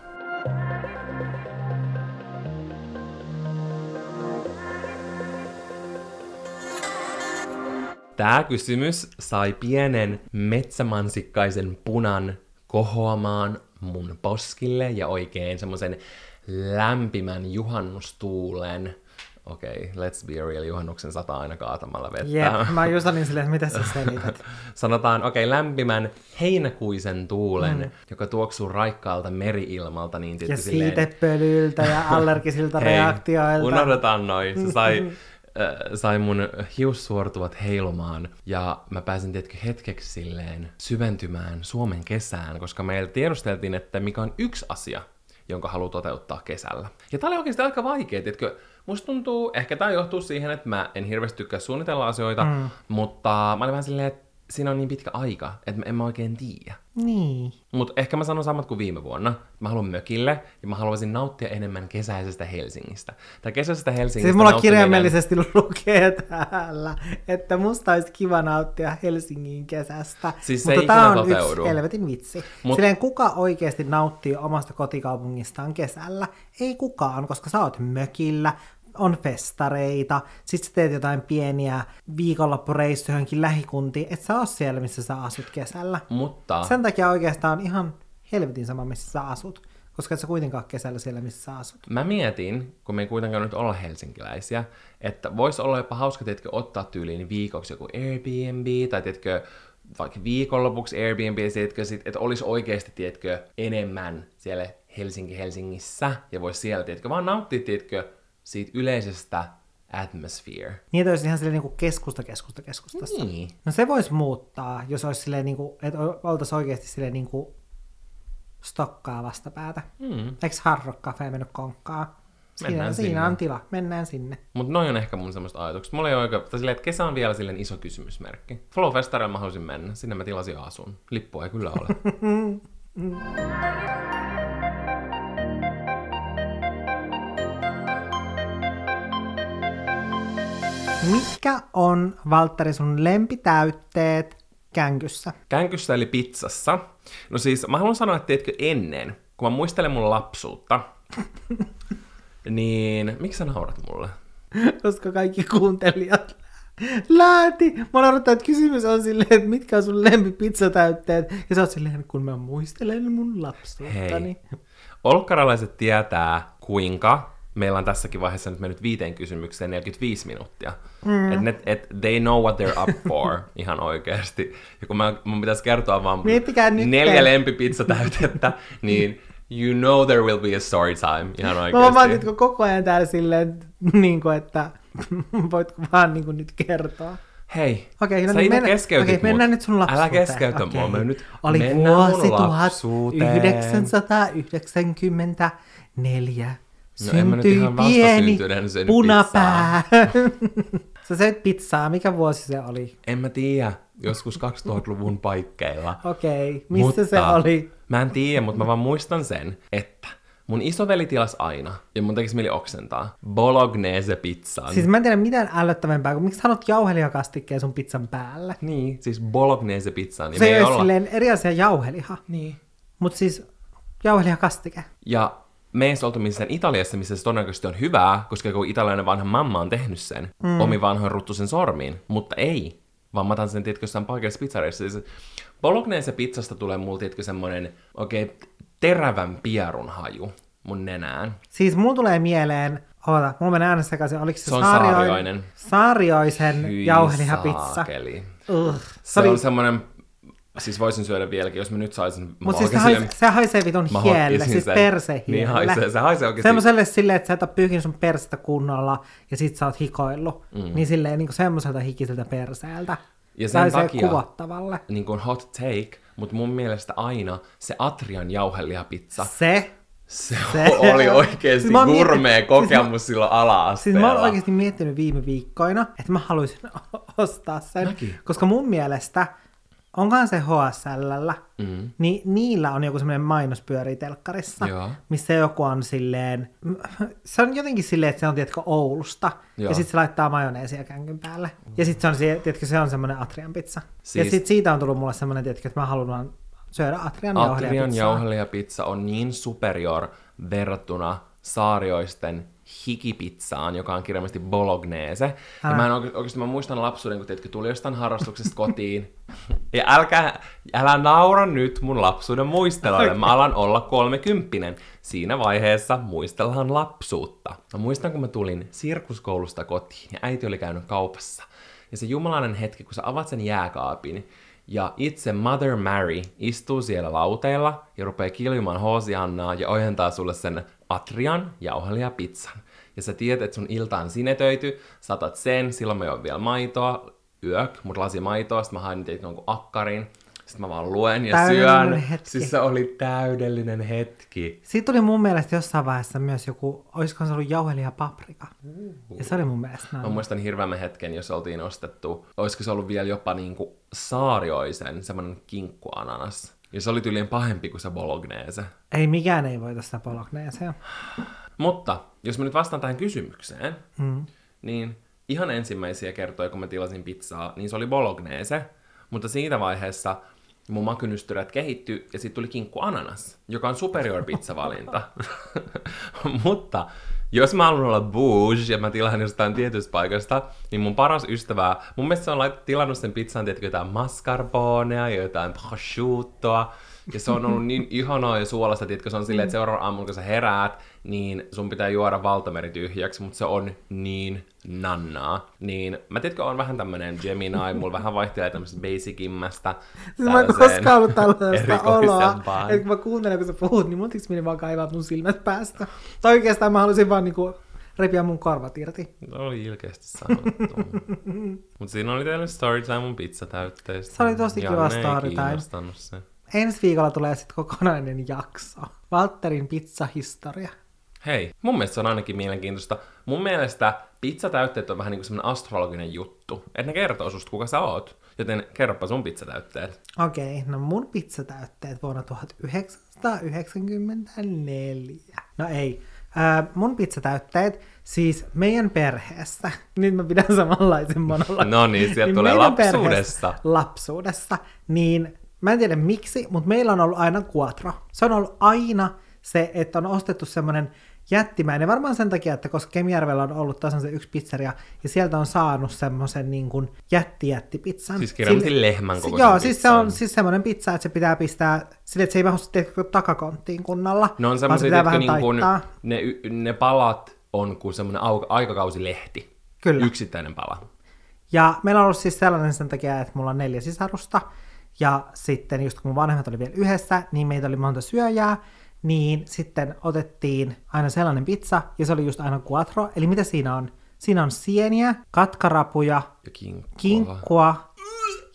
Tämä kysymys sai pienen metsämansikkaisen punan kohoamaan mun poskille ja oikein semmoisen lämpimän juhannustuulen. Okei, okay, let's be real, juhannuksen sata aina kaatamalla vettä. Jep, mä just olin silleen, että mitä sä selität. sanotaan, okei, okay, lämpimän heinäkuisen tuulen, mm. joka tuoksuu raikkaalta meri-ilmalta, niin Ja silleen, siitepölyiltä ja allergisilta reaktioilta. unohdetaan noin. Se sai, äh, sai mun hiussuortuvat heilumaan ja mä pääsin tietenkin hetkeksi silleen syventymään Suomen kesään, koska meillä tiedusteltiin, että mikä on yksi asia, jonka haluaa toteuttaa kesällä. Ja tää oli oikeasti aika vaikea, tiedätkö? Musta tuntuu, ehkä tää johtuu siihen, että mä en hirveästi tykkää suunnitella asioita, mm. mutta mä olin vähän silleen, että siinä on niin pitkä aika, että en mä oikein tiedä. Niin. Mutta ehkä mä sanon samat kuin viime vuonna. Mä haluan mökille ja mä haluaisin nauttia enemmän kesäisestä Helsingistä. Tai kesäisestä Helsingistä Siis mulla kirjaimellisesti lukee täällä, että musta olisi kiva nauttia Helsingin kesästä. Siis se Mutta ikinä on toteudu. yksi helvetin vitsi. Mut... Silleen kuka oikeasti nauttii omasta kotikaupungistaan kesällä? Ei kukaan, koska sä oot mökillä, on festareita, sit sä teet jotain pieniä viikonloppureissuja johonkin lähikuntiin, et sä oo siellä, missä sä asut kesällä. Mutta Sen takia oikeastaan on ihan helvetin sama, missä sä asut, koska et sä kuitenkaan kesällä siellä, missä sä asut. mä mietin, kun me ei kuitenkaan nyt olla helsinkiläisiä, että voisi olla jopa hauska, tiedätkö, ottaa tyyliin viikoksi joku Airbnb, tai tiedätkö, vaikka viikonlopuksi Airbnb, tiedätkö, sit, että olisi oikeasti, tiedätkö, enemmän siellä Helsinki Helsingissä, ja voisi siellä, tiedätkö, vaan nauttia, tiedätkö, siitä yleisestä atmosphere. Niin, että olisi ihan silleen niin keskusta, keskusta, keskustassa. Niin. No se voisi muuttaa, jos olisi silleen, niin kuin, että oltaisiin oikeasti silleen niin kuin stokkaa vastapäätä. Mm. Eikö Hard Cafe mennyt konkkaa? Siinä, Mennään siinä sinne. on tila, mennään sinne. Mutta noin on ehkä mun semmoista ajatukset. Mulla ei oikein, silleen, että kesä on vielä silleen iso kysymysmerkki. Flow Festarilla mä haluaisin mennä. Sinne mä tilasin asun. Lippua ei kyllä ole. Mitkä on, Valtteri, sun lempitäytteet känkyssä? Känkyssä eli pizzassa. No siis mä haluan sanoa, että tiedätkö ennen, kun mä muistelen mun lapsuutta, niin miksi sä naurat mulle? Koska kaikki kuuntelijat lähti. Mä odottanut, että kysymys on silleen, että mitkä on sun lempipizzatäytteet. Ja sä oot silleen, kun mä muistelen mun lapsuuttani. Hei. Olkkaralaiset tietää, kuinka meillä on tässäkin vaiheessa nyt mennyt viiteen kysymykseen 45 minuuttia. Mm. Et, ne, et they know what they're up for ihan oikeasti. Ja kun mä, mun pitäisi kertoa vaan Miettikää nyt. neljä lempipizzatäytettä, niin you know there will be a story time ihan Mä oikeasti. oon vaan nyt koko ajan täällä silleen, niin kuin, että voitko vaan niin kuin nyt kertoa. Hei, Okei, no sä niin, mennä- keskeytit okei, mut. mennään nyt sun Älä lapsuuteen. keskeytä mua, Okei. me nyt Oli vuosi lapsuuteen. 1994. No en mä Syntyi pieni punapää. Sä söit pizzaa. Mikä vuosi se oli? En mä tiedä, joskus 2000-luvun paikkeilla. Okei, missä Mutta se oli? Mä en tiedä, mutta mä vaan muistan sen, että mun isoveli tilas aina, ja mun tekisi mieli oksentaa, bolognese pizzan. Siis mä en tiedä mitään ällöttävämpää, kuin miksi haluat jauhelijakastikkeen sun pizzan päälle. Niin, siis bolognese pizzan. Ja Se ei ole olla... silleen eri asia jauheliha, Niin. mutta siis jauhelihakastike. Ja me ei oltu missään Italiassa, missä se todennäköisesti on hyvää, koska joku italialainen vanha mamma on tehnyt sen mm. omi vanhoin ruttusen sormiin, mutta ei. Vaan mä otan sen, tiedätkö, jossain paikallisessa pizzareissa. Siis bolognese pizzasta tulee mulla, tiedätkö, semmonen oikein terävän pierun haju mun nenään. Siis mulla tulee mieleen, oota, mulla menee äänestä sekaisin, oliko se, Se on Saario- saarioinen. Saarioisen jauhelihapizza. Se oli- on semmonen, siis voisin syödä vieläkin, jos mä nyt saisin. mä Mut siis se, oikein haisee, silleen- se haisee vitun hielle, siis sen. perse Niin haisee, se haisee oikeesti. Semmoiselle silleen, että sä et ole pyyhinyt sun persettä kunnolla ja sit sä oot hikoillut. Mm. Niin silleen niin semmoiselta hikiseltä perseeltä. Ja Se sen haisee takia- kuvottavalle. niin kuin hot take, mutta mun mielestä aina se Atrian jauhelihapizza, Se, Se, Se- oli oikeasti Siis gourmet miettinyt- kokemus siis silloin Siis ala-asteella. mä oon oikeasti miettinyt viime viikkoina, että mä haluaisin ostaa sen. Mäkin. Koska mun mielestä, onkohan se HSLllä, Mm. niin niillä on joku semmoinen mainos pyörii telkkarissa, Joo. missä joku on silleen, se on jotenkin silleen, että se on, tiedätkö, Oulusta, Joo. ja sitten se laittaa majoneesia känkyn päälle. Ja sitten se on, tiedätkö, se on semmoinen Atrian pizza. Ja Siis- sitten siitä on tullut mulle semmoinen, tiedätkö, että mä haluan syödä Atrian, Atrian jauhelijapizzaa. jauhelihapizza on niin superior verrattuna saarioisten hikipizzaan, joka on kirjaimellisesti bolognese. Ja mä en oikeasti, mä muistan lapsuuden, kun teetkö tuli jostain harrastuksesta kotiin. Ja älkää, älä naura nyt mun lapsuuden muisteloille. Mä alan olla kolmekymppinen. Siinä vaiheessa muistellaan lapsuutta. Mä muistan, kun mä tulin sirkuskoulusta kotiin ja äiti oli käynyt kaupassa. Ja se jumalainen hetki, kun sä avaat sen jääkaapin, ja itse Mother Mary istuu siellä lauteilla ja rupeaa kiljumaan hoosiannaa ja ojentaa sulle sen atrian jauhelijapizzan. Ja sä tiedät, että sun ilta on sinetöity, saatat sen, silloin mä join vielä maitoa, yök, mut lasi maitoa, sit mä hain teitä jonkun akkarin, sit mä vaan luen ja Täydellinen syön. hetki. Siis se oli täydellinen hetki. Siitä tuli mun mielestä jossain vaiheessa myös joku, olisiko se ollut jauhelija paprika. Ja se oli mun mielestä Mä näin. muistan hirveämmän hetken, jos oltiin ostettu, olisiko se ollut vielä jopa niinku saarioisen, semmonen kinkkuananas. Ja se oli tyyliin pahempi kuin se bolognese. Ei mikään ei voita sitä pologneesea. Mutta jos mä nyt vastaan tähän kysymykseen, Mm. niin ihan ensimmäisiä kertoja, kun mä tilasin pizzaa, niin se oli bolognese. Mutta siitä vaiheessa mun makynystyrät kehittyi ja sitten tuli kinkku ananas, joka on superior pizzavalinta. Mutta jos mä haluan olla bouge ja mä tilaan jostain tietystä paikasta, niin mun paras ystävä, mun mielestä se on tilannut sen pizzan, tietenkin jotain mascarponea ja jotain prosciuttoa. Ja se on ollut niin ihanaa ja suolasta, tiedätkö, se on silleen, että seuraava aamulla kun sä heräät, niin sun pitää juoda valtameri tyhjäksi, mutta se on niin nannaa. Niin mä tiedätkö, on vähän tämmönen Gemini, mulla vähän vaihtelee tämmöistä basicimmästä. Siis mä en koskaan ollut tällaista oloa, että kun mä kuuntelen, kun sä puhut, niin mun tiks meni vaan kaivaa mun silmät päästä. Tai oikeastaan mä halusin vaan niinku repiä mun korvat irti. Se oli ilkeästi sanottu. Mutta siinä oli teille storytime mun pizzatäytteistä. Se oli tosi kiva storytime. se. Ensi viikolla tulee sitten kokonainen jakso. Valtterin pizzahistoria. Hei, mun mielestä se on ainakin mielenkiintoista. Mun mielestä pizzatäytteet on vähän niin kuin semmoinen astrologinen juttu. Että ne kertoo susta, kuka sä oot. Joten kerropa sun pizzatäytteet. Okei, no mun pizzatäytteet vuonna 1994. No ei. Äh, mun pizzatäytteet, siis meidän perheessä, nyt mä pidän samanlaisen monologin. No niin, sieltä tulee meidän lapsuudessa. Lapsuudessa, niin mä en tiedä miksi, mutta meillä on ollut aina quattro. Se on ollut aina se, että on ostettu semmoinen jättimäinen, varmaan sen takia, että koska Kemijärvellä on ollut tasan se yksi pizzeria, ja sieltä on saanut semmoisen niin kuin jätti-jätti-pizzan. Siis kirjaimellisesti Sille- lehmän kokoisen Joo, siis se pizzan. on siis semmoinen pizza, että se pitää pistää sille, että se ei mahdu sitten takakonttiin kunnolla. Ne on semmoisia, jotka vähän niin kuin, ne, ne palat on kuin semmoinen au- aikakausilehti. Kyllä. Yksittäinen pala. Ja meillä on ollut siis sellainen sen takia, että mulla on neljä sisarusta, ja sitten just kun mun vanhemmat oli vielä yhdessä, niin meitä oli monta syöjää, niin sitten otettiin aina sellainen pizza, ja se oli just aina quattro, eli mitä siinä on? Siinä on sieniä, katkarapuja, Ja kinkkua. kinkkua,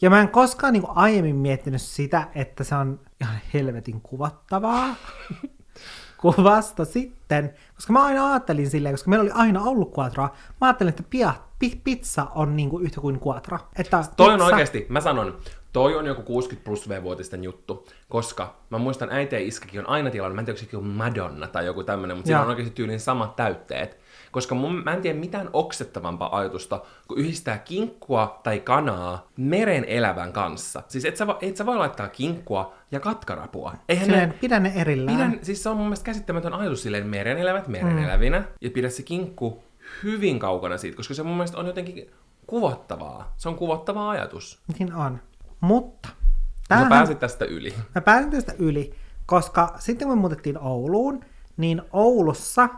ja mä en koskaan niin aiemmin miettinyt sitä, että se on ihan helvetin kuvattavaa. Kuvasta sitten, koska mä aina ajattelin silleen, koska meillä oli aina ollut quattroa, mä ajattelin, että pia, pi, pizza on niinku yhtä kuin quattro. Että Toi on pizza- oikeasti, mä sanon, toi on joku 60 plus V-vuotisten juttu, koska mä muistan äiti ja iskakin on aina tilannut, mä en tiedä, joku Madonna tai joku tämmönen, mutta siinä on oikeasti tyyliin samat täytteet. Koska mun, mä en tiedä mitään oksettavampaa ajatusta, kuin yhdistää kinkkua tai kanaa meren elävän kanssa. Siis et sä, vo- et sä voi laittaa kinkkua ja katkarapua. Eihän Silleen, ne, pidä ne erillään. Pidän, siis se on mun mielestä käsittämätön ajatus silleen, meren elävät meren mm. elävinä, ja pidä se kinkku hyvin kaukana siitä, koska se mun mielestä on jotenkin kuvottavaa. Se on kuvottava ajatus. Niin on. Mutta, Sä tämähän, pääsit tästä yli. mä pääsin tästä yli, koska sitten kun me muutettiin Ouluun, niin Oulussa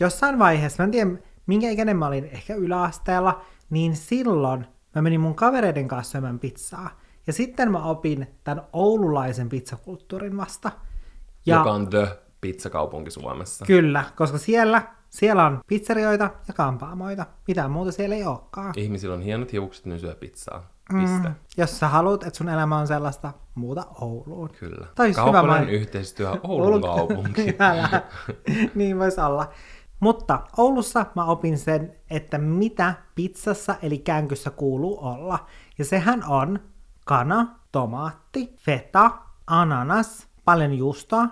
jossain vaiheessa, mä en tiedä minkä ikäinen mä olin, ehkä yläasteella, niin silloin mä menin mun kavereiden kanssa syömään pizzaa. Ja sitten mä opin tämän oululaisen pizzakulttuurin vasta. Ja... Joka on the pizzakaupunki Suomessa. Kyllä, koska siellä Siellä on pizzerioita ja kampaamoita. Mitään muuta siellä ei olekaan. Ihmisillä on hienot hiukset, ne syö pizzaa. Piste. Mm. Jos sä haluat, että sun elämä on sellaista, muuta Ouluun. Kyllä. Tai olisi hyvä main- yhteistyö Oulun kaupunki. Niin voisi olla. Mutta Oulussa mä opin sen, että mitä pizzassa eli känkyssä kuuluu olla. Ja sehän on kana, tomaatti, feta, ananas, paljon juustoa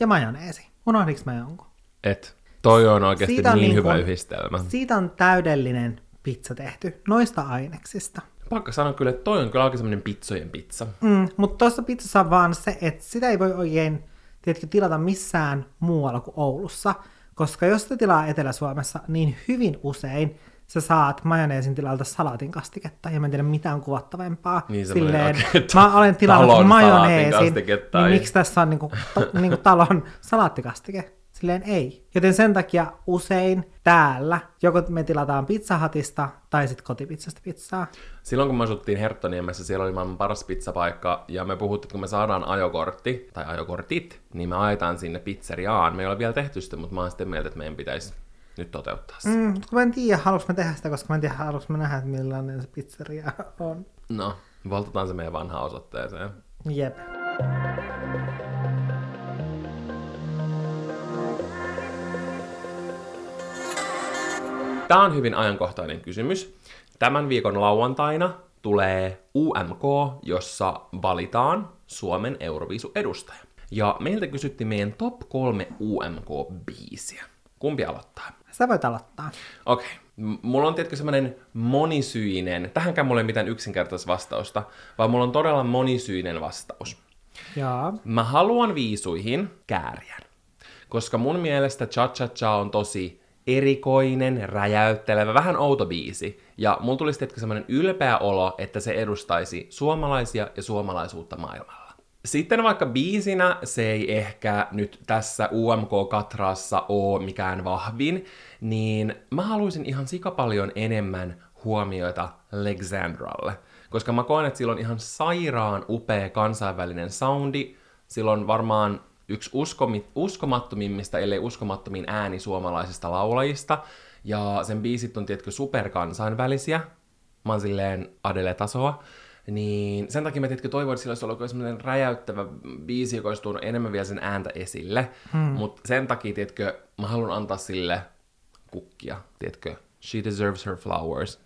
ja majoneesi. Unohdinko mä jonkun? Et toi on oikeasti Siitä on niin niin hyvä kuin- yhdistelmä. Siitä on täydellinen pizza tehty, noista aineksista. Pakko sanoa kyllä, että toi on kyllä oikein semmonen pizzojen pizza. Mm, mutta tuossa pizzassa on vaan se, että sitä ei voi oikein tiedätkö, tilata missään muualla kuin Oulussa, koska jos sitä tilaa Etelä-Suomessa, niin hyvin usein sä saat majoneesin tilalta salaatin kastiketta, ja mä en tiedä mitään kuvattavampaa. Niin semmoinen oikein mä olen tilannut majoneesin, niin miksi tässä on niinku, ta, niinku talon salaattikastike? Silleen ei. Joten sen takia usein täällä joko me tilataan pizzahatista tai sitten kotipizzasta pizzaa. Silloin kun me asuttiin Herttoniemessä, siellä oli maailman paras pizzapaikka, ja me puhuttiin, että kun me saadaan ajokortti, tai ajokortit, niin me ajetaan sinne pizzeriaan. Me ei ole vielä tehty sitä, mutta mä oon sitten mieltä, että meidän pitäisi nyt toteuttaa se. Mm. Kun mä en tiedä, haluanko mä tehdä sitä, koska mä en tiedä, haluanko mä nähdä, että millainen se pizzeria on. No, voltataan se meidän vanhaan osoitteeseen. Jep. Tämä on hyvin ajankohtainen kysymys. Tämän viikon lauantaina tulee UMK, jossa valitaan Suomen Euroviisu-edustaja. Ja meiltä kysyttiin meidän top kolme UMK-biisiä. Kumpi aloittaa? Sä voit aloittaa. Okei. M- Mulla on tietenkin semmoinen monisyinen, tähänkään mulla ei mitään yksinkertaista vastausta, vaan mulla on todella monisyinen vastaus. Joo. Mä haluan viisuihin kääriän, koska mun mielestä Cha Cha Cha on tosi erikoinen, räjäyttelevä, vähän outo biisi. Ja mulla tulisi tietenkin semmoinen ylpeä olo, että se edustaisi suomalaisia ja suomalaisuutta maailmalla. Sitten vaikka biisinä se ei ehkä nyt tässä UMK-katraassa ole mikään vahvin, niin mä haluaisin ihan sikapaljon enemmän huomioita Alexandralle. Koska mä koen, että sillä on ihan sairaan upea kansainvälinen soundi. Sillä on varmaan yksi uskomi- uskomattomimmista, ellei uskomattomin ääni suomalaisista laulajista. Ja sen biisit on tietkö superkansainvälisiä. Mä oon silleen Adele-tasoa. Niin sen takia mä tietkö toivon, että sillä olisi ollut semmoinen räjäyttävä biisi, joka olisi tuonut enemmän vielä sen ääntä esille. Hmm. Mutta sen takia, tiedätkö, mä haluan antaa sille kukkia, tiedätkö, she deserves her flowers,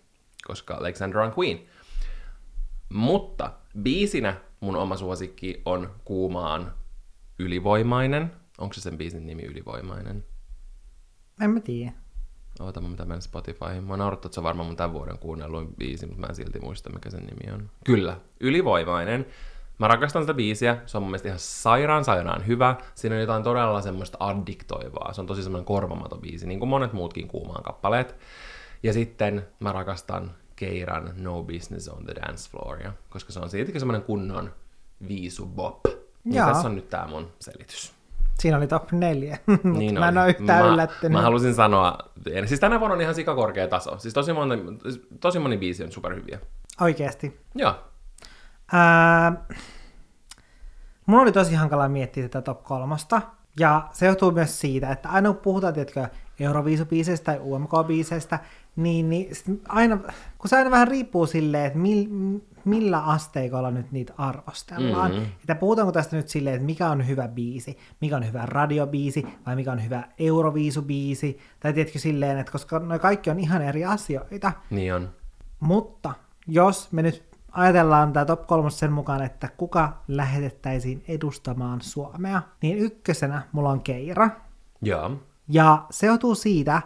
koska Alexandra on queen. Mutta biisinä mun oma suosikki on Kuumaan Ylivoimainen. Onko se sen biisin nimi Ylivoimainen? En mä tiedä. Oota, mä mitä menen Spotifyhin. Mä oon naurattu, että se on varmaan mun tämän vuoden kuunnelluin biisi, mutta mä en silti muista, mikä sen nimi on. Kyllä, Ylivoimainen. Mä rakastan sitä biisiä, se on mun mielestä ihan sairaan sairaan hyvä. Siinä on jotain todella semmoista addiktoivaa. Se on tosi semmoinen korvamaton biisi, niin kuin monet muutkin kuumaan kappaleet. Ja sitten mä rakastan Keiran No Business on the Dance Floor, koska se on siitäkin semmoinen kunnon viisu bop. Niin Jaa. tässä on nyt tää mun selitys. Siinä oli top neljä, mutta Niin mä en ole yhtään mä, yllättynyt. Mä halusin sanoa, siis tänä vuonna on ihan sikakorkea taso. Siis tosi moni, tosi moni biisi on superhyviä. Oikeesti. Joo. Ää, mun oli tosi hankala miettiä tätä top kolmosta. Ja se johtuu myös siitä, että aina kun puhutaan, tiedätkö, Euroviisubiiseistä tai UMK-biiseistä, niin, niin aina, kun se aina vähän riippuu silleen, että mil, millä asteikolla nyt niitä arvostellaan. Mhm. Mm-hmm. Että puhutaanko tästä nyt silleen, että mikä on hyvä biisi, mikä on hyvä radiobiisi, vai mikä on hyvä Euroviisubiisi, tai tiedätkö silleen, että koska ne kaikki on ihan eri asioita, Niin on. mutta jos me nyt ajatellaan tämä top 3 sen mukaan, että kuka lähetettäisiin edustamaan Suomea, niin ykkösenä mulla on Keira. Joo. Ja se johtuu siitä,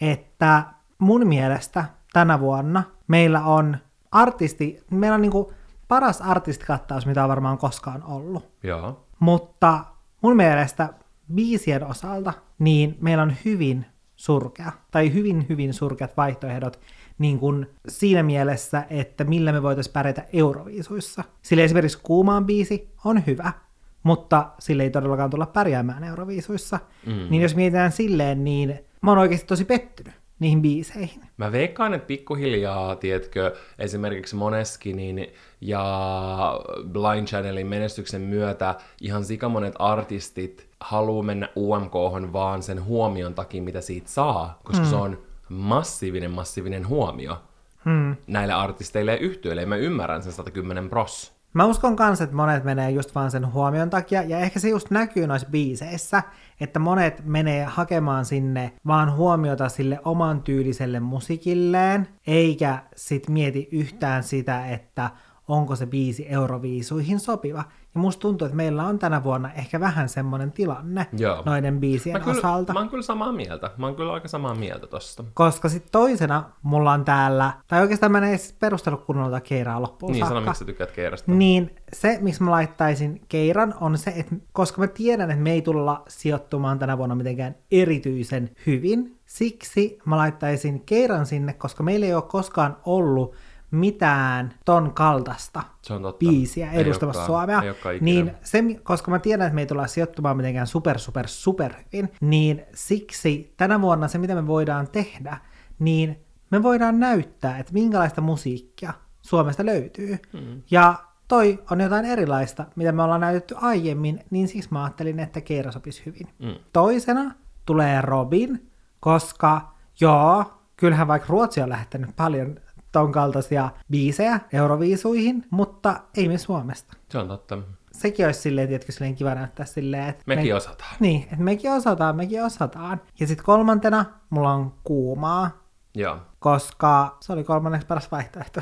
että mun mielestä tänä vuonna meillä on artisti, meillä on niinku paras artistikattaus, mitä on varmaan koskaan ollut. Joo. Mutta mun mielestä biisien osalta, niin meillä on hyvin surkea, tai hyvin hyvin surkeat vaihtoehdot niin kuin siinä mielessä, että millä me voitaisiin pärjätä Euroviisuissa. Sillä esimerkiksi Kuumaan biisi on hyvä, mutta sille ei todellakaan tulla pärjäämään Euroviisuissa. Mm. Niin jos mietitään silleen, niin mä oon oikeasti tosi pettynyt niihin biiseihin. Mä veikkaan, että pikkuhiljaa, tiedätkö, esimerkiksi Moneskinin ja Blind Channelin menestyksen myötä ihan sikamonet artistit haluaa mennä UMK vaan sen huomion takia, mitä siitä saa, koska mm. se on massiivinen, massiivinen huomio mm. näille artisteille ja yhtiöille. Mä ymmärrän sen 110 pros. Mä uskon kanssa, että monet menee just vaan sen huomion takia, ja ehkä se just näkyy noissa biiseissä, että monet menee hakemaan sinne vaan huomiota sille oman tyyliselle musiikilleen, eikä sit mieti yhtään sitä, että onko se biisi Euroviisuihin sopiva. Ja musta tuntuu, että meillä on tänä vuonna ehkä vähän semmoinen tilanne Joo. noiden biisien mä kyllä, osalta. Mä oon kyllä samaa mieltä. Mä oon kyllä aika samaa mieltä tosta. Koska sitten toisena mulla on täällä, tai oikeastaan mä en edes perustellut kunnolla Keiraa loppuun Niin, saakka. sano miksi sä tykkäät Keirasta. Niin se, miksi mä laittaisin Keiran, on se, että koska mä tiedän, että me ei tulla sijoittumaan tänä vuonna mitenkään erityisen hyvin, siksi mä laittaisin Keiran sinne, koska meillä ei ole koskaan ollut mitään ton kaltaista Se on totta. biisiä edustamassa. Suomea. Ei niin se, koska mä tiedän, että me ei tulla sijoittumaan mitenkään super, super, super hyvin, niin siksi tänä vuonna se, mitä me voidaan tehdä, niin me voidaan näyttää, että minkälaista musiikkia Suomesta löytyy. Mm. Ja toi on jotain erilaista, mitä me ollaan näytetty aiemmin, niin siksi mä ajattelin, että Keira sopisi hyvin. Mm. Toisena tulee Robin, koska joo, kyllähän vaikka Ruotsi on lähettänyt paljon ton kaltaisia biisejä Euroviisuihin, mutta ei me Suomesta. Se on totta. Sekin olisi silleen, tiedätkö, silleen kiva näyttää silleen, että... Mekin me... osataan. Niin, että mekin osataan, mekin osataan. Ja sitten kolmantena mulla on kuumaa, Joo. koska se oli kolmanneksi paras vaihtoehto.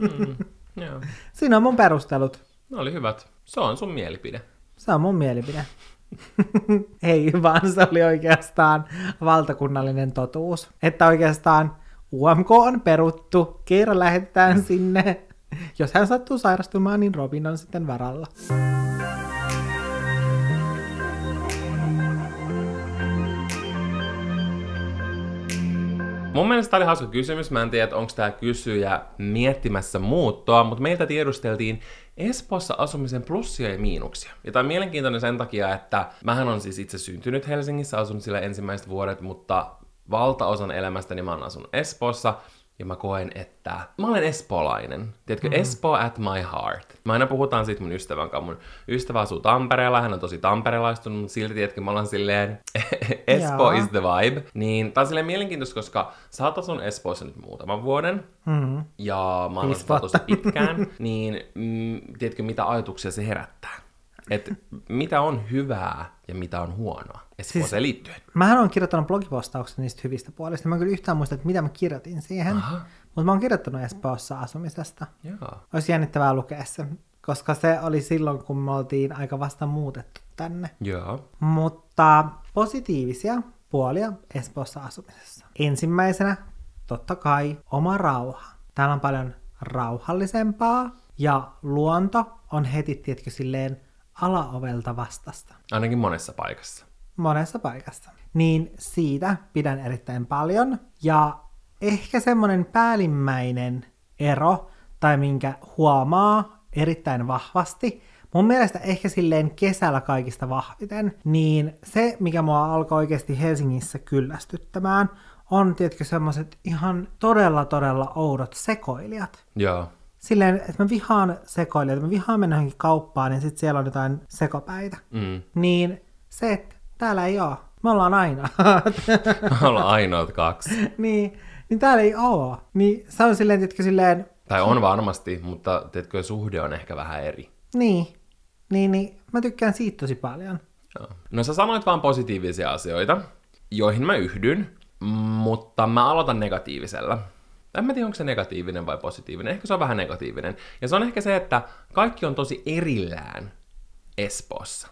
Mm. Joo. Siinä on mun perustelut. Ne oli hyvät. Se on sun mielipide. Se on mun mielipide. Ei, vaan se oli oikeastaan valtakunnallinen totuus. Että oikeastaan UMK on peruttu, Keira lähetetään sinne. Jos hän sattuu sairastumaan, niin Robin on sitten varalla. Mun mielestä tää oli hauska kysymys. Mä en tiedä, onko tämä kysyjä miettimässä muuttoa, mutta meiltä tiedusteltiin Espoossa asumisen plussia ja miinuksia. Ja tämä on mielenkiintoinen sen takia, että mähän on siis itse syntynyt Helsingissä, asunut siellä ensimmäiset vuodet, mutta valtaosan elämästäni mä oon asunut Espoossa, ja mä koen, että mä olen espoolainen. Tiedätkö, mm. Espoo at my heart. Mä aina puhutaan siitä mun ystävän kanssa. Mun ystävä asuu Tampereella, hän on tosi tamperelaistunut, mutta silti, tiedätkö, mä ollaan silleen, Espoo is the vibe. Niin tää on silleen mielenkiintoista, koska sä oot asunut Espoossa nyt muutaman vuoden, Mm. ja mä oon asunut tosi pitkään, niin mm, tiedätkö, mitä ajatuksia se herättää? Et mitä on hyvää ja mitä on huonoa Espooseen Siis- liittyen. Mähän on kirjoittanut blogipostauksen niistä hyvistä puolista. Mä en kyllä yhtään muista, että mitä mä kirjoitin siihen. Aha. Mutta mä oon kirjoittanut Espoossa asumisesta. Joo. Olisi jännittävää lukea se, koska se oli silloin, kun me oltiin aika vasta muutettu tänne. Joo. Mutta positiivisia puolia Espoossa asumisessa. Ensimmäisenä, totta kai, oma rauha. Täällä on paljon rauhallisempaa ja luonto on heti, tiedätkö, silleen alaovelta vastasta Ainakin monessa paikassa. monessa paikassa. Niin siitä pidän erittäin paljon. Ja ehkä semmoinen päällimmäinen ero, tai minkä huomaa erittäin vahvasti, mun mielestä ehkä silleen kesällä kaikista vahviten, niin se, mikä mua alkoi oikeasti Helsingissä kyllästyttämään, on tietenkin semmoiset ihan todella todella oudot sekoilijat. Joo. Silleen, että mä vihaan sekoilijat, mä vihaan mennä johonkin kauppaan ja sitten siellä on jotain sekopäitä. Mm. Niin se, että täällä ei oo. Me ollaan aina. Me ollaan ainoat kaksi. niin, niin täällä ei oo. Niin se on silleen, tiedätkö, silleen, Tai on varmasti, mutta tiedätkö, suhde on ehkä vähän eri. niin, niin, niin, mä tykkään siitä tosi paljon. Joo. No sä sanoit vaan positiivisia asioita, joihin mä yhdyn, mutta mä aloitan negatiivisella. En mä tiedä, onko se negatiivinen vai positiivinen. Ehkä se on vähän negatiivinen. Ja se on ehkä se, että kaikki on tosi erillään Espoossa.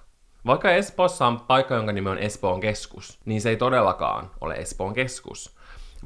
Vaikka Espoossa on paikka, jonka nimi on Espoon keskus, niin se ei todellakaan ole Espoon keskus.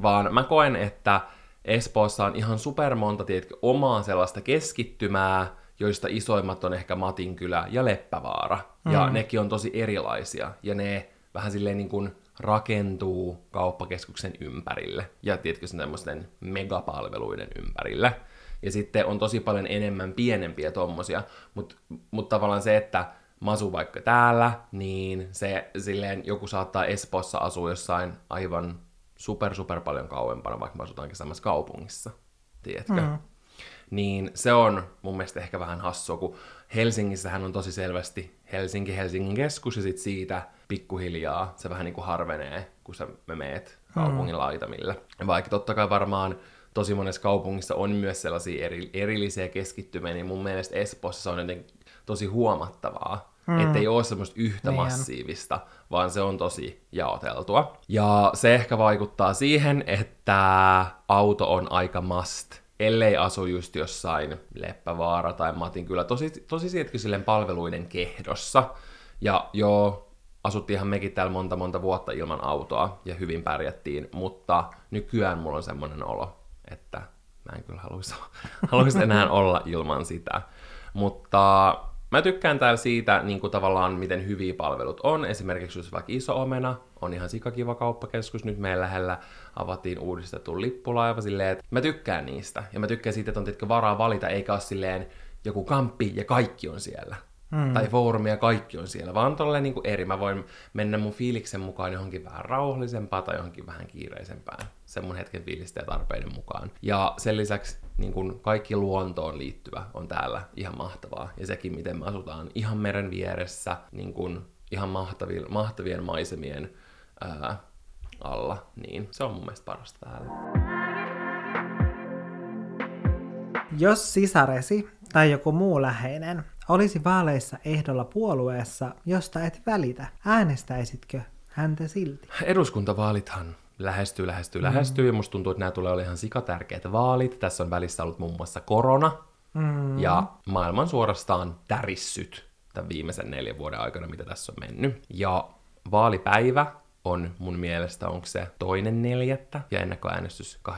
Vaan mä koen, että Espoossa on ihan supermonta, tiedätkö, omaa sellaista keskittymää, joista isoimmat on ehkä Matinkylä ja Leppävaara. Ja nekin on tosi erilaisia. Ja ne vähän silleen niin kuin rakentuu kauppakeskuksen ympärille. Ja tiedätkö, semmoisten megapalveluiden ympärille. Ja sitten on tosi paljon enemmän pienempiä tommosia. Mutta mut tavallaan se, että mä asun vaikka täällä, niin se silleen joku saattaa Espoossa asua jossain aivan super super paljon kauempana, vaikka me asutaankin samassa kaupungissa. Tiedätkö? Mm. Niin se on mun mielestä ehkä vähän hassua, kun Helsingissähän on tosi selvästi Helsinki, Helsingin keskus, ja sit siitä pikkuhiljaa se vähän niin kuin harvenee, kun sä me meet kaupungin laitamille. Vaikka totta kai varmaan tosi monessa kaupungissa on myös sellaisia eri, erillisiä keskittymiä, niin mun mielestä Espoossa se on jotenkin tosi huomattavaa, mm. että ei ole semmoista yhtä Niin massiivista, vaan se on tosi jaoteltua. Ja se ehkä vaikuttaa siihen, että auto on aika must, ellei asu just jossain Leppävaara tai Matin kyllä tosi, tosi siitäkin silleen palveluiden kehdossa. Ja joo, asuttiinhan mekin täällä monta monta vuotta ilman autoa ja hyvin pärjättiin, mutta nykyään mulla on semmoinen olo, että mä en kyllä haluaisi, haluaisi enää olla ilman sitä. Mutta mä tykkään täällä siitä niin kuin tavallaan, miten hyviä palvelut on. Esimerkiksi jos vaikka Iso Omena on ihan sikakiva kauppakeskus. Nyt meidän lähellä avattiin uudistettu lippulaiva silleen, että mä tykkään niistä. Ja mä tykkään siitä, että on tietenkin varaa valita, eikä ole silleen joku kamppi ja kaikki on siellä. Mm. Tai foorumi ja kaikki on siellä, vaan tolleen niin kuin eri. Mä voin mennä mun fiiliksen mukaan johonkin vähän rauhallisempaa tai johonkin vähän kiireisempään. Sen mun hetken fiilistä ja tarpeiden mukaan. Ja sen lisäksi niin kuin kaikki luontoon liittyvä on täällä ihan mahtavaa. Ja sekin, miten me asutaan ihan meren vieressä, niin kuin ihan mahtavien, mahtavien maisemien ää, alla, niin se on mun mielestä parasta täällä. Jos sisaresi tai joku muu läheinen olisi vaaleissa ehdolla puolueessa, josta et välitä, äänestäisitkö häntä silti? Eduskuntavaalithan lähestyy, lähestyy, mm. lähestyy, ja musta tuntuu, että nämä tulee olemaan ihan sikatärkeät vaalit. Tässä on välissä ollut muun muassa korona, mm. ja maailman suorastaan tärissyt tämän viimeisen neljän vuoden aikana, mitä tässä on mennyt. Ja vaalipäivä on mun mielestä, onko se toinen neljättä, ja ennakkoäänestys 22-28.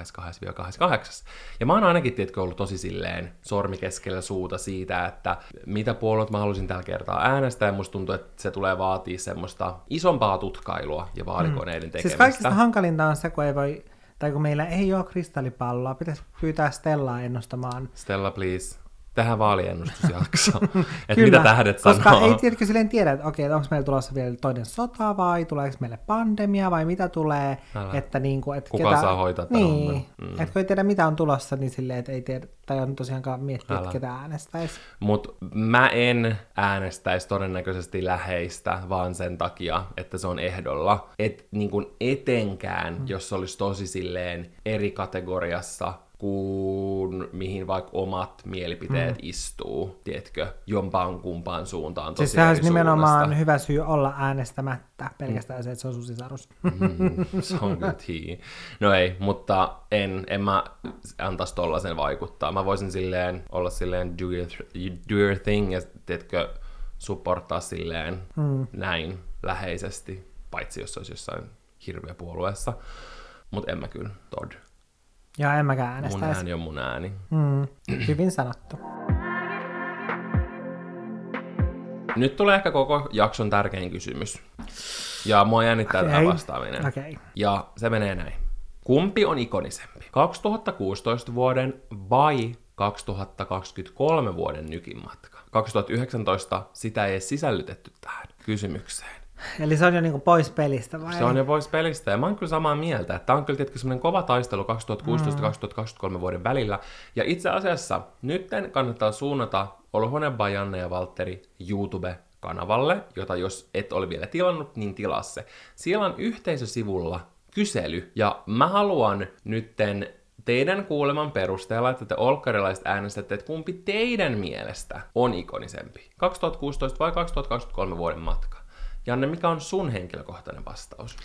Ja mä oon ainakin, tiedätkö, ollut tosi silleen sormi keskellä suuta siitä, että mitä puolueet mä haluaisin tällä kertaa äänestää, ja musta tuntuu, että se tulee vaatii semmoista isompaa tutkailua ja vaalikoneiden tekemistä. Siis kaikista hankalinta on se, kun ei voi, tai kun meillä ei ole kristallipalloa, pitäisi pyytää Stellaa ennustamaan. Stella, please. Tähän vaaliennustusjakso. että mitä tähdet Koska sanoo. ei tiedätkö silleen tiedä, että okei, onko meillä tulossa vielä toinen sota vai tuleeko meille pandemia vai mitä tulee. Älä. Että niin kuin, että Kuka saa hoitaa Niin, mm. että kun ei tiedä mitä on tulossa, niin silleen, että ei tiedä, tai on tosiaankaan miettiä, että ketä äänestäisi. Mutta mä en äänestäisi todennäköisesti läheistä vaan sen takia, että se on ehdolla. Et niin etenkään, mm. jos se olisi tosi silleen eri kategoriassa kuin mihin vaikka omat mielipiteet mm. istuu, tiedätkö, jompaan kumpaan suuntaan Siis sehän olisi nimenomaan hyvä syy olla äänestämättä, pelkästään se, että se on sun sisarus. Mm, se on. No ei, mutta en, en mä antaisi tollasen vaikuttaa. Mä voisin silleen olla silleen do your, do your thing ja tiedätkö, supporttaa silleen mm. näin läheisesti, paitsi jos se olisi jossain hirveä puolueessa. Mutta en mä kyllä, Todd. Ja en mäkään Mun äänestäisi. ääni on mun ääni. Mm, hyvin sanottu. Nyt tulee ehkä koko jakson tärkein kysymys. Ja mua jännittää okay. tämä vastaaminen. Okay. Ja se menee näin. Kumpi on ikonisempi? 2016 vuoden vai 2023 vuoden nykin matka? 2019 sitä ei edes sisällytetty tähän kysymykseen. Eli se on jo niinku pois pelistä vai? Se on jo pois pelistä, ja mä oon kyllä samaa mieltä, että tämä on kyllä tietenkin semmoinen kova taistelu 2016-2023 vuoden välillä. Ja itse asiassa nytten kannattaa suunnata Olohuone by Janne ja Valtteri YouTube-kanavalle, jota jos et ole vielä tilannut, niin tilaa se. Siellä on yhteisösivulla kysely, ja mä haluan nytten teidän kuuleman perusteella, että te olkkarilaiset äänestätte, että kumpi teidän mielestä on ikonisempi, 2016 vai 2023 vuoden matka. Janne, mikä on sun henkilökohtainen vastaus?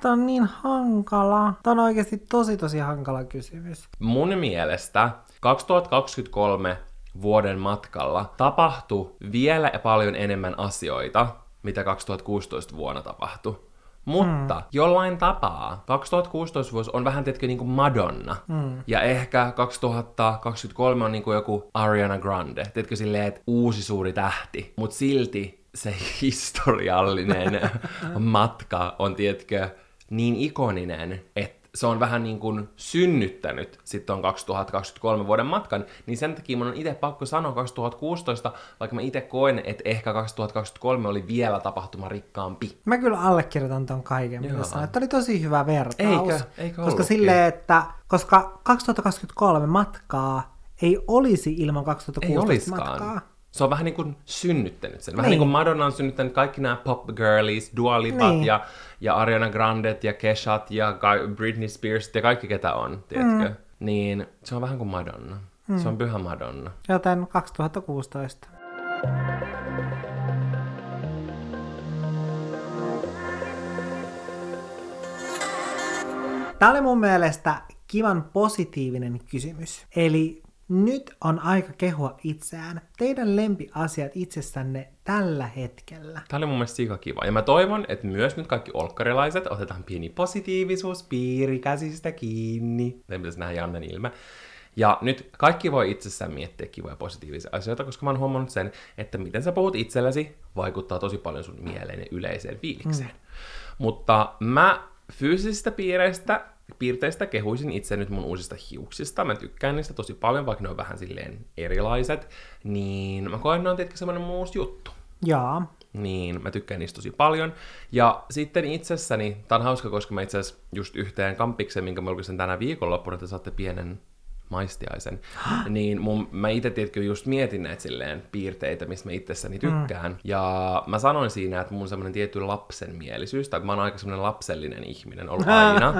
Tämä on niin hankala. Tämä on oikeasti tosi tosi hankala kysymys. Mun mielestä 2023 vuoden matkalla tapahtui vielä paljon enemmän asioita, mitä 2016 vuonna tapahtui. Mutta mm. jollain tapaa 2016 vuosi on vähän, tietenkin niin kuin Madonna. Mm. Ja ehkä 2023 on niin kuin joku Ariana Grande. Tiedätkö silleen, että uusi suuri tähti. Mutta silti se historiallinen matka on, tiedätkö, niin ikoninen, että se on vähän niin kuin synnyttänyt sitten on 2023 vuoden matkan, niin sen takia mun on itse pakko sanoa 2016, vaikka mä itse koen, että ehkä 2023 oli vielä tapahtumarikkaampi. Mä kyllä allekirjoitan ton kaiken, mitä sanoit. Oli tosi hyvä vertaus. Eikö? Eikö koska silleen, että koska 2023 matkaa ei olisi ilman Ei 2016 oliskaan. matkaa. Se on vähän niin kuin synnyttänyt sen. Vähän niin, Niin. kuin Madonna on synnyttänyt kaikki nämä pop girlies, Dua Lipat Niin. ja, ja Ariana Grandet ja Keshat ja Britney Spears ja kaikki ketä on, tiedätkö? Mm. Niin se on vähän kuin Madonna. Mm. Se on pyhä Madonna. Joten 2016. Tämä oli mun mielestä kivan positiivinen kysymys. Eli nyt on aika kehua itseään. Teidän lempiasiat itsessänne tällä hetkellä. Tämä oli mun mielestä sika kiva. Ja mä toivon, että myös nyt kaikki olkkarilaiset otetaan pieni positiivisuuspiiri käsistä kiinni. Teidän pitäisi nähdä Jannen ilme. Ja nyt kaikki voi itsessään miettiä kivoja positiivisia asioita, koska mä oon huomannut sen, että miten sä puhut itsellesi vaikuttaa tosi paljon sun mieleen ja yleiseen fiilikseen. Mm. Mutta mä fyysisistä piireistä, piirteistä kehuisin itse nyt mun uusista hiuksista. Mä tykkään niistä tosi paljon, vaikka ne on vähän silleen erilaiset. Niin mä koen, ne on tietenkin semmoinen mun uusi juttu Jaa. niin mä tykkään niistä tosi paljon. Ja sitten itsessäni, tää on hauska, koska mä itse asiassa just yhteen kampikseen, minkä mä julkaisen tänä viikonloppuna, että saatte pienen maistiaisen, niin mun, mä itse tiedätkö just mietin näitä silleen piirteitä, mistä mä itsessäni tykkään. Mm. Ja mä sanoin siinä, että mun semmoinen tietty lapsenmielisyys, tai että mä oon aika semmoinen lapsellinen ihminen ollut aina.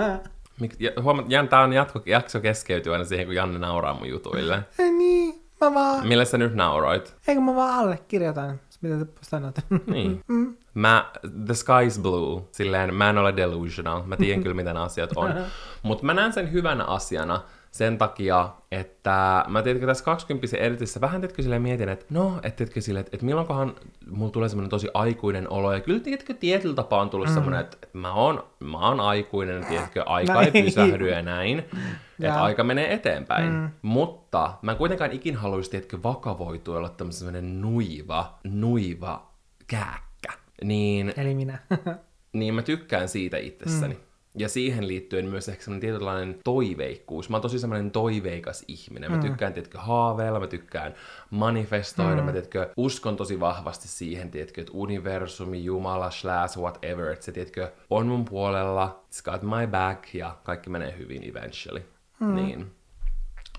Huomaat, Jan, tää on jatko, jakso keskeytyy aina siihen, kun Janne nauraa mun jutuille. Ei niin, mä vaan, Millä sä nyt nauroit? eikö mä vaan allekirjoitan, mitä te sanot. Niin. Mä, the sky's blue, silleen mä en ole delusional, mä tiedän kyllä mitä nämä asiat on. Mutta mä näen sen hyvänä asiana sen takia, että mä tiedätkö tässä 20 editissä vähän tiedätkö silleen mietin, että no, että tiedätkö silleen, että, että milloinkohan mulla tulee semmoinen tosi aikuinen olo, ja kyllä tiedätkö tietyllä tapaa on tullut mm. semmoinen, että, että mä oon, mä oon aikuinen, tiedätkö, aika ei pysähdy ja näin, että Jaa. aika menee eteenpäin. Mm. Mutta mä en kuitenkaan ikin haluaisi, tiedätkö, vakavoitua ja olla tämmöinen semmoinen nuiva, nuiva kääkkä. Niin, Eli minä. niin mä tykkään siitä itsessäni. Mm. Ja siihen liittyen myös ehkä semmoinen tietynlainen toiveikkuus. Mä oon tosi semmoinen toiveikas ihminen. Mä tykkään, tiedätkö, haaveilla, mä tykkään manifestoida, mm. mä tiedätkö, uskon tosi vahvasti siihen, tiedätkö, että universumi, Jumala, slash, whatever, että se, tiedätkö, on mun puolella, it's got my back, ja kaikki menee hyvin eventually. Mm. Niin.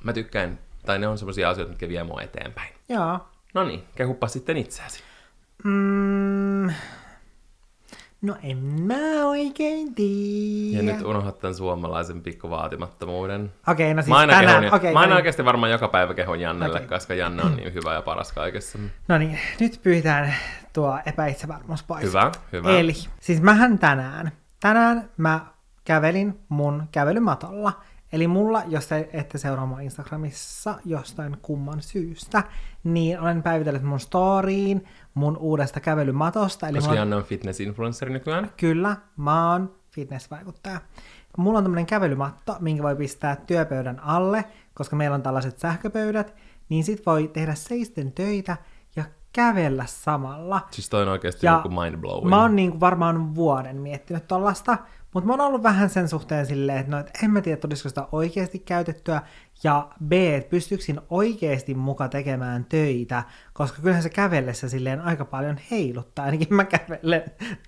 Mä tykkään, tai ne on semmoisia asioita, mitkä vie mua eteenpäin. Joo. No niin, kehuppa sitten itseäsi. Mm, no en mä oikein tiedä. Ja nyt unohdat tämän suomalaisen pikkuvaatimattomuuden. Okei, no siis Mä aina, tänään... kehun, Okei, mä aina no, niin. oikeasti varmaan joka päivä kehon Jannelle, Okei. koska Janne on niin hyvä ja paras kaikessa. no niin, nyt pyytään tuo epäitsevarmuus pois. Hyvä, hyvä. Eli, siis mähän tänään, tänään mä kävelin mun kävelymatolla. Eli mulla, jos te ette seuraa mua Instagramissa jostain kumman syystä, niin olen päivitellyt mun storyin mun uudesta kävelymatosta. Eli Koska mulla, Janne on fitness-influenceri nykyään. Kyllä, mä oon fitnessvaikuttaja. Mulla on tämmönen kävelymatto, minkä voi pistää työpöydän alle, koska meillä on tällaiset sähköpöydät, niin sit voi tehdä seisten töitä ja kävellä samalla. Siis toi on oikeasti Ja joku mind-blowing. Mä oon niin kuin varmaan vuoden miettinyt tollasta, mutta mä oon ollut vähän sen suhteen silleen, että no, et en mä tiedä, tulisiko sitä oikeasti käytettyä, ja B, että pystyykö siinä oikeasti muka tekemään töitä, koska kyllähän se kävellessä silleen aika paljon heiluttaa, ainakin mä kävelen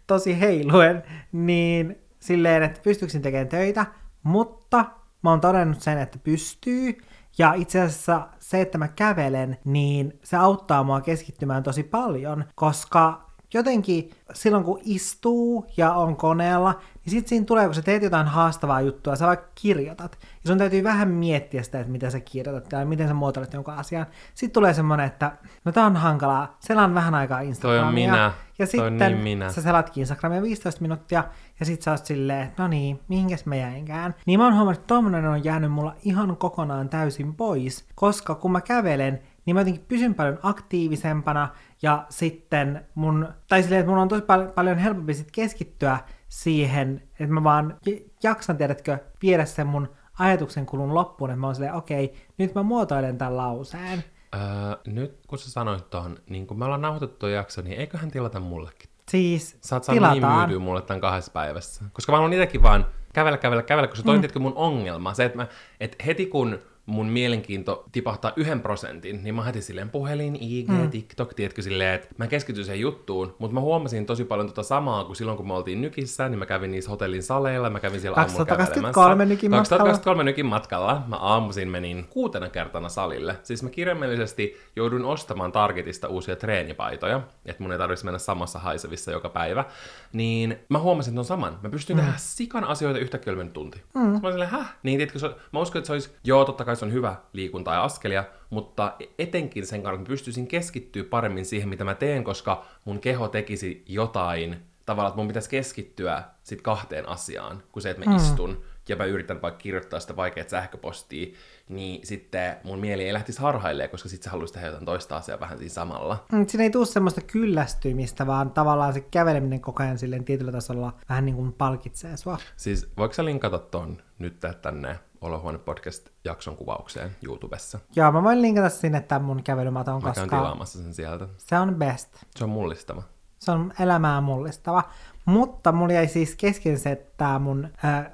tosi heiluen, niin silleen, että pystyykö siinä tekemään töitä, mutta mä oon todennut sen, että pystyy, ja itse asiassa se, että mä kävelen, niin se auttaa mua keskittymään tosi paljon, koska jotenkin silloin kun istuu ja on koneella, niin sitten siinä tulee, kun sä teet jotain haastavaa juttua, sä vaikka kirjoitat, ja sun täytyy vähän miettiä sitä, että mitä sä kirjoitat tai miten sä muotoilet jonkun asian. Sitten tulee semmoinen, että no tää on hankalaa, selaan vähän aikaa Instagramia. minä. Ja Toi on sitten niin minä. sä selatkin Instagramia 15 minuuttia, ja sit sä oot silleen, että no niin, mihinkäs mä jäinkään. Niin mä oon huomannut, että tommonen on jäänyt mulla ihan kokonaan täysin pois, koska kun mä kävelen, niin mä jotenkin pysyn paljon aktiivisempana, ja sitten mun, tai silleen, että mun on tosi pal- paljon helpompi sit keskittyä siihen, että mä vaan jaksan, tiedätkö, viedä sen mun ajatuksen kulun loppuun, että mä oon silleen, okei, nyt mä muotoilen tämän lauseen. Öö, nyt kun sä sanoit ton, niin kun me ollaan nauhoitettu tuo jakso, niin eiköhän tilata mullekin. Siis Sä oot saanut niin myytyä mulle tämän kahdessa päivässä. Koska mä haluan itsekin vaan kävellä, kävellä, kävellä, koska toi mm. mun ongelma. Se, että, mä, että heti kun mun mielenkiinto tipahtaa yhden prosentin, niin mä heti silleen puhelin, IG, mm. TikTok, tiedätkö silleen, että mä keskityin siihen juttuun, mutta mä huomasin tosi paljon tota samaa kuin silloin, kun me oltiin Nykissä, niin mä kävin niissä hotellin saleilla, mä kävin siellä aamulla 2023 Nykin matkalla. 2023 Nykin matkalla. Mä aamuisin menin kuutena kertana salille. Siis mä kirjaimellisesti jouduin ostamaan Targetista uusia treenipaitoja, että mun ei tarvitsisi mennä samassa haisevissa joka päivä. Niin mä huomasin ton saman. Mä pystyn mm. tehdä sikan asioita yhtäkkiä tunti. Mm. Mä olin silleen, häh? Niin, tiedätkö, mä uskon, että se olisi, joo, totta kai se on hyvä liikunta ja askelia, mutta etenkin sen kannalta pystyisin keskittyä paremmin siihen, mitä mä teen, koska mun keho tekisi jotain, tavallaan, että mun pitäisi keskittyä sit kahteen asiaan, kuin se, että mä mm. istun ja mä yritän vaikka kirjoittaa sitä vaikeaa sähköpostia, niin sitten mun mieli ei lähtisi harhailleen, koska sitten se haluaisi tehdä jotain toista asiaa vähän siinä samalla. Mm, siinä ei tule semmoista kyllästymistä, vaan tavallaan se käveleminen koko ajan silleen tietyllä tasolla vähän niin kuin palkitsee sua. Siis voiko sä linkata ton nyt tänne Olohuone podcast-jakson kuvaukseen YouTubessa? Joo, mä voin linkata sinne tämän mun kävelymaton, Mä koska käyn tilaamassa sen sieltä. se on best. Se on mullistava. Se on elämää mullistava. Mutta mulla jäi siis kesken se, että tää mun äh,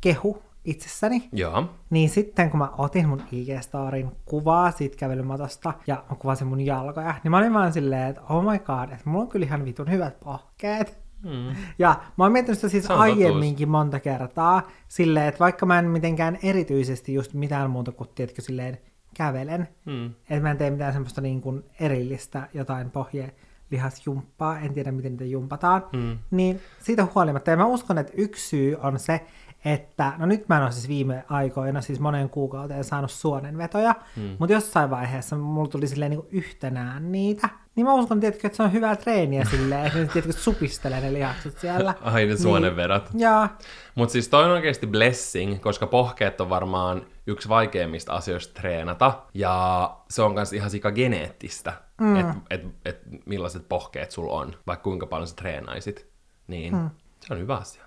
kehu itsessäni. Joo. Niin sitten kun mä otin mun IG-storin kuvaa siitä kävelymatosta ja mä kuvasin mun jalkoja, niin mä olin vaan silleen, että oh my god, että mulla on kyllä ihan vitun hyvät pohkeet. Mm. Ja mä oon miettinyt sitä siis on aiemminkin monta kertaa, silleen, että vaikka mä en mitenkään erityisesti just mitään muuta kuin, tiedätkö, silleen kävelen, Mm. että mä en tee mitään semmoista niin kuin erillistä jotain pohje lihasjumppaa, en tiedä miten niitä jumpataan, Mm. niin siitä huolimatta, ja mä uskon, että yksi syy on se, että, no nyt mä en ole siis viime aikoina, siis monen kuukauteen saanut suonenvetoja, Mm. mutta jossain vaiheessa mulla tuli silleen niin yhtenään niitä, niin mä uskon, tiedätkö, että se on hyvää treeniä silleen, että tiedätkö, supistelee ne lihakset siellä. Ai ne suonenvedot. Niin, joo, Mutta siis toi on oikeasti blessing, koska pohkeet on varmaan yksi vaikeimmista asioista treenata, ja se on myös ihan sika geneettistä, mm. että et, et millaiset pohkeet sulla on, vaikka kuinka paljon sä treenaisit. Niin mm. se on hyvä asia.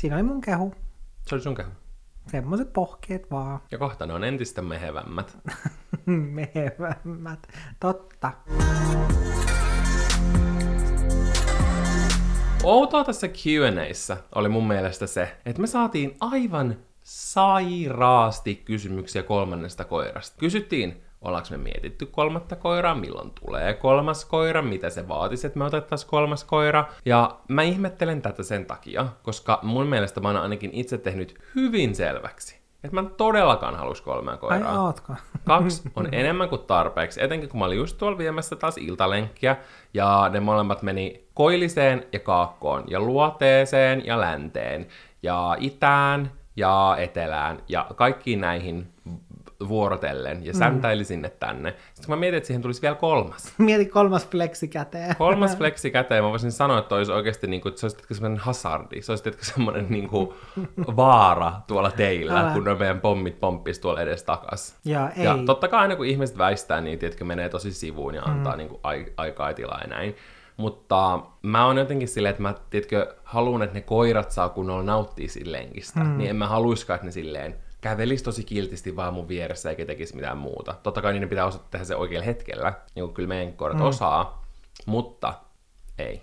siinä oli mun kehu. Se oli sun kehu. Semmoiset pohkeet vaan. Ja kohta ne on entistä mehevämmät. Mehevämmät. Totta. Outoa tässä Q&Aissa oli mun mielestä se, että me saatiin aivan sairaasti kysymyksiä kolmannesta koirasta. Kysyttiin, ollaanko me mietitty kolmatta koiraa, milloin tulee kolmas koira, mitä se vaatisi, että me otettaisiin kolmas koira. Ja mä ihmettelen tätä sen takia, koska mun mielestä mä oon ainakin itse tehnyt hyvin selväksi, että mä en todellakaan halus kolmea Ai koiraa. ootko? Kaksi on enemmän kuin tarpeeksi, etenkin kun mä olin just tuolla viemässä taas iltalenkkiä, ja ne molemmat meni koilliseen ja kaakkoon, ja luoteeseen ja länteen, ja itään ja etelään, ja kaikkiin näihin vuorotellen, ja säntäili sinne tänne. Sitten kun mä mietin, että siihen tulisi vielä kolmas. Mieti kolmas fleksi käteen. Kolmas fleksi käteen, mä voisin sanoa, että olisi oikeasti niin kuin, että se olisi semmoinen hazardi, se olisi semmoinen niin kuin vaara tuolla teillä, Älä. kun ne meidän pommit pomppis tuolla edes takas. Ja ei. Ja totta kai aina kun ihmiset väistää, niin tiedätkö, menee tosi sivuun ja antaa mm. niin kuin, ai- aikaa ja tilaa ja näin. Mutta mä oon jotenkin silleen, että mä tiedätkö, haluan, että ne koirat saa kunnolla nauttia siitä lenkistä. Mm. Niin en mä haluiskaan, että ne silleen kävelisi tosi kiltisti vaan mun vieressä eikä tekisi mitään muuta. Totta kai niiden pitää osata tehdä se oikealla hetkellä, niin kuin kyllä meidän koirat mm. osaa, mutta ei.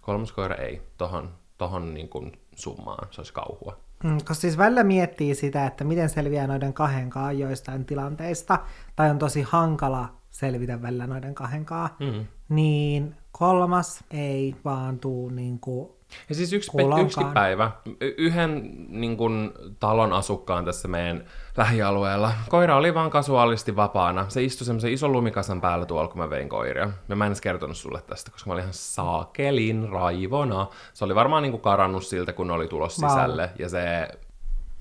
Kolmas koira ei. Tohon, tohon niin kuin summaan, se olisi kauhua. Mm, koska siis välillä miettii sitä, että miten selviää noiden kahden joistain tilanteista, tai on tosi hankala selvitä välillä noiden kahden Mm. Niin kolmas ei vaan tuu niin kuin... Ja siis yksi, yksi päivä, y- yhden niin kun, talon asukkaan tässä meidän lähialueella, koira oli vaan kasuaalisti vapaana. Se istui semmoisen ison lumikasan päällä tuolla, kun mä vein koiria. Ja mä en edes kertonut sulle tästä, koska mä olin ihan saakelin raivona. Se oli varmaan niin kuin karannut siltä, kun oli tulossa sisälle. Ja se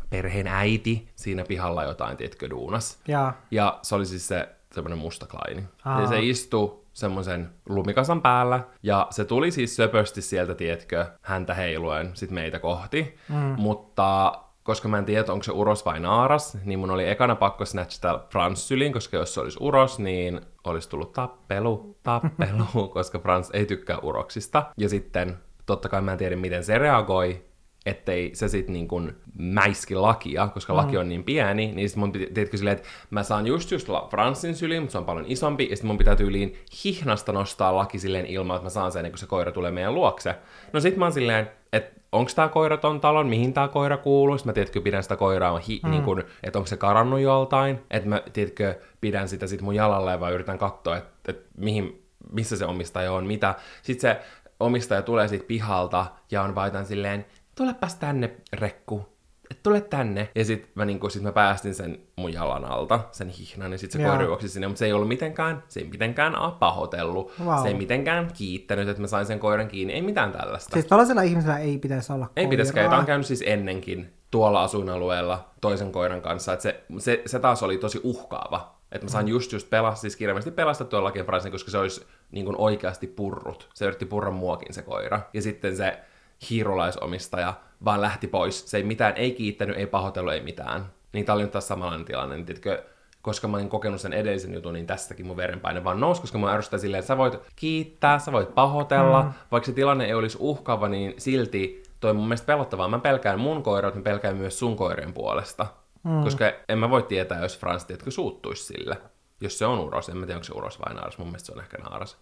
perheen äiti siinä pihalla jotain, tiedätkö, duunas. Ja, Ja se oli siis se semmoinen musta klaini. Aa. Ja se istui semmoisen lumikasan päällä, ja se tuli siis söpösti sieltä, tietkö, häntä heiluen sit meitä kohti. Mm. Mutta koska mä en tiedä, onko se uros vai naaras, niin mun oli ekana pakko snatchata Frans syliin, koska jos se olisi uros, niin olisi tullut tappelu, tappelu, koska Frans ei tykkää uroksista. Ja sitten totta kai mä en tiedä, miten se reagoi, ettei se sit niin kuin mäiski lakia, koska laki on niin pieni, niin sit mun tiedätkö silleen, että mä saan just just Fransin syliin, mutta se on paljon isompi, ja sit mun pitää tyyliin hihnasta nostaa laki silleen ilman, että mä saan sen, niin kun se koira tulee meidän luokse. No sit mä oon silleen, että onko tämä koira ton talon, mihin tämä koira kuuluu. Sitten mä tiedätkö, pidän sitä koiraa, hi, mm. niin kun, että onko se karannut joltain. Että mä tiedätkö, pidän sitä sit mun jalalle ja vaan yritän katsoa, että, että mihin, missä se omistaja on, mitä. Sitten se omistaja tulee siitä pihalta ja on vaitan silleen, tulepas tänne, rekku, että tule tänne. Ja sit mä, niin kun, sit mä päästin sen mun jalan alta, sen hihnan, ja sit se koira juoksi sinne, mutta se ei ollut mitenkään, se ei mitenkään pahoitellut, wow. se ei mitenkään kiittänyt, että mä sain sen koiran kiinni, ei mitään tällaista. Siis tällaisella ihmisellä ei pitäisi olla Ei pitäisi, tämä on käynyt siis ennenkin tuolla asuinalueella toisen koiran kanssa, että se, se, se taas oli tosi uhkaava. Että mä sain mm. just just pelastaa, siis kirjallisesti pelastettua Lakien Fransin, koska se olisi niin kuin oikeasti purrut. Se yritti purra muokin se koira. Ja sitten se hiirulaisomistaja vaan lähti pois. Se ei mitään, ei kiittänyt, ei pahoitellut, ei mitään. Niin tää oli nyt taas samanlainen tilanne. Niin, tiedätkö, koska mä olin kokenut sen edellisen jutun, niin tästäkin mun verenpaine vaan nousi, koska mä ärsyttää silleen, että sä voit kiittää, sä voit pahoitella, mm. vaikka se tilanne ei olisi uhkaava, niin silti toi mun mielestä pelottavaa. Mä pelkään mun koirat, mä pelkään myös sun koirien puolesta. Mm. Koska en mä voi tietää, jos Frans, tiedätkö, suuttuisi sille. Jos se on uros, en mä tiedä, onko se uros vai naaras, mun mielestä se on ehkä naaras.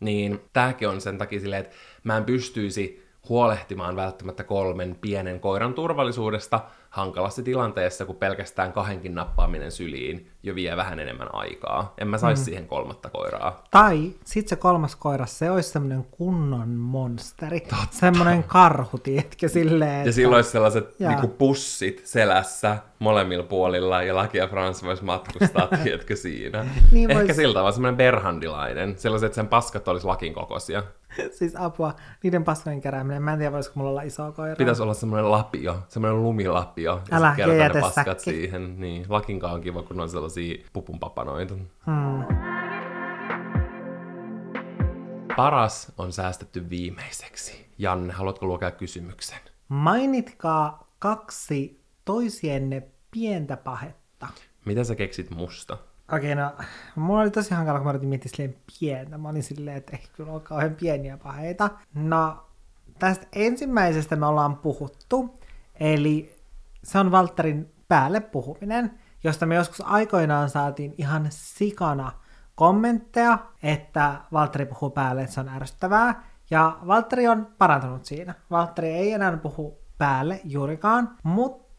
Niin tääkin on sen takia silleen, että mä en pystyisi huolehtimaan välttämättä kolmen pienen koiran turvallisuudesta hankalassa tilanteessa, kun pelkästään kahdenkin nappaaminen syliin jo vie vähän enemmän aikaa. En mä saisi mm. siihen kolmatta koiraa. Tai sit se kolmas koira, se olisi semmoinen kunnon monsteri. Totta. Semmoinen karhu, tiedätkö, silleen. Että... Ja silloin olisi sellaiset niinku pussit selässä molemmilla puolilla, ja Laki ja Frans vois matkustaa, tiedätkö, siinä. niin Ehkä vois... siltä vaan semmoinen berhandilainen. Sellaiset, että sen paskat olisi lakin kokoisia. siis apua, niiden paskojen kerääminen. Mä en tiedä, voisiko mulla olla iso koira. Pitäisi olla semmoinen lapio, semmoinen lumilapio. Ja Älä, ja ne paskat säkki. siihen. Niin, lakinkaan on kiva, kun on sellaisia pupunpapanoita. Hmm. Paras on säästetty viimeiseksi. Janne, haluatko lukea kysymyksen? Mainitkaa kaksi toisienne pientä pahetta. Mitä sä keksit musta? Okei, no, mulla oli tosi hankala, kun mä yritin miettiä silleen pientä. Mä olin silleen, että ei kyllä ole kauhean pieniä paheita. No, tästä ensimmäisestä me ollaan puhuttu, eli se on Valtterin päälle puhuminen, josta me joskus aikoinaan saatiin ihan sikana kommentteja, että Valtteri puhuu päälle, että se on ärsyttävää. Ja Valtteri on parantunut siinä. Valtteri ei enää puhu päälle juurikaan, mutta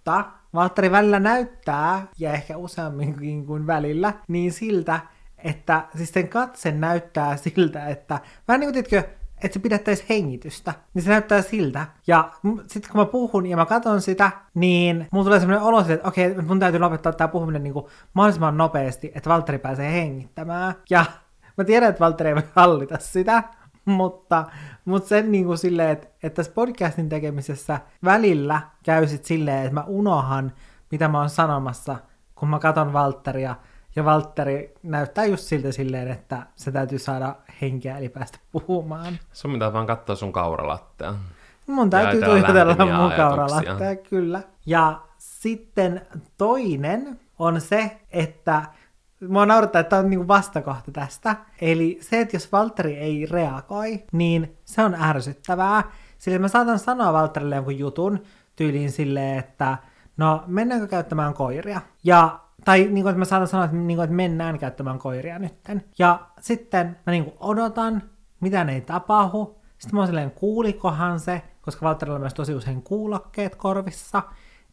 Valtteri välillä näyttää, ja ehkä useamminkin kuin välillä, niin siltä, että siis sen katse näyttää siltä, että vähän niin kuin tiedätkö, että se pidättäisi hengitystä, niin se näyttää siltä. Ja sitten kun mä puhun ja mä katson sitä, niin mulla tulee semmoinen olo, että okei, mun täytyy lopettaa tämä puhuminen niin kuin mahdollisimman nopeasti, että Valtteri pääsee hengittämään. Ja mä tiedän, että Valtteri ei voi hallita sitä, mutta, mutta sen niin kuin silleen, että, että tässä podcastin tekemisessä välillä käy sit silleen, että mä unohan, mitä mä oon sanomassa, kun mä katon Valtteria, ja Valtteri näyttää just siltä silleen, että se täytyy saada henkeä eli päästä puhumaan. Sun pitää vaan katsoa sun kauralattea. Mun täytyy tuijotella mun kauralattea, kyllä. Ja sitten toinen on se, että Mua naurattaa, että tämä on niinku vastakohta tästä. Eli se, että jos Valtteri ei reagoi, niin se on ärsyttävää. Sillä mä saatan sanoa Valtterille jonkun jutun tyyliin silleen, että no mennäänkö käyttämään koiria? Ja tai niin kuin, että mä saatan sanoa, että, niin kuin, että mennään käyttämään koiria nytten. Ja sitten mä niin kuin odotan, mitä ei tapahdu. Sitten mä oon silleen, kuulikohan se, koska Valtterilla on myös tosi usein kuulokkeet korvissa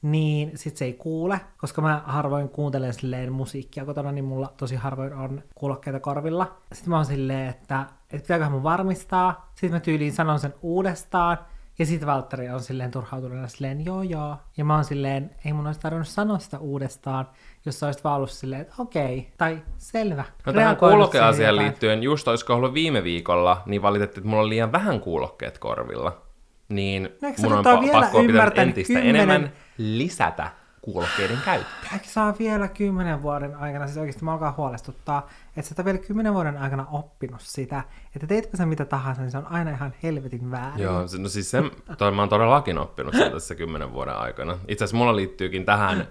niin sit se ei kuule, koska mä harvoin kuuntelen silleen musiikkia kotona, niin mulla tosi harvoin on kuulokkeita korvilla. Sitten mä oon silleen, että, että pitääköhän mun varmistaa. Sitten mä tyyliin sanon sen uudestaan, ja sitten Valtteri on silleen turhautuneena silleen, joo joo. Ja mä oon silleen, ei mun olisi tarvinnut sanoa sitä uudestaan, jos sä olisit vaan ollut silleen, että okei, tai selvä. No tähän kuulokkeasiaan liittyen, just olisiko ollut viime viikolla, niin valitettiin, että mulla on liian vähän kuulokkeet korvilla niin no, mun on pa- pakko pitää entistä kymmenen... enemmän lisätä kuulokkeiden käyttöä. Eikö saa vielä kymmenen vuoden aikana, siis oikeasti mä alkaa huolestuttaa, että sä vielä kymmenen vuoden aikana oppinut sitä, että teitkö sä mitä tahansa, niin se on aina ihan helvetin väärin. Joo, no siis sen, toi, mä oon todellakin oppinut sen tässä kymmenen vuoden aikana. Itse asiassa mulla liittyykin tähän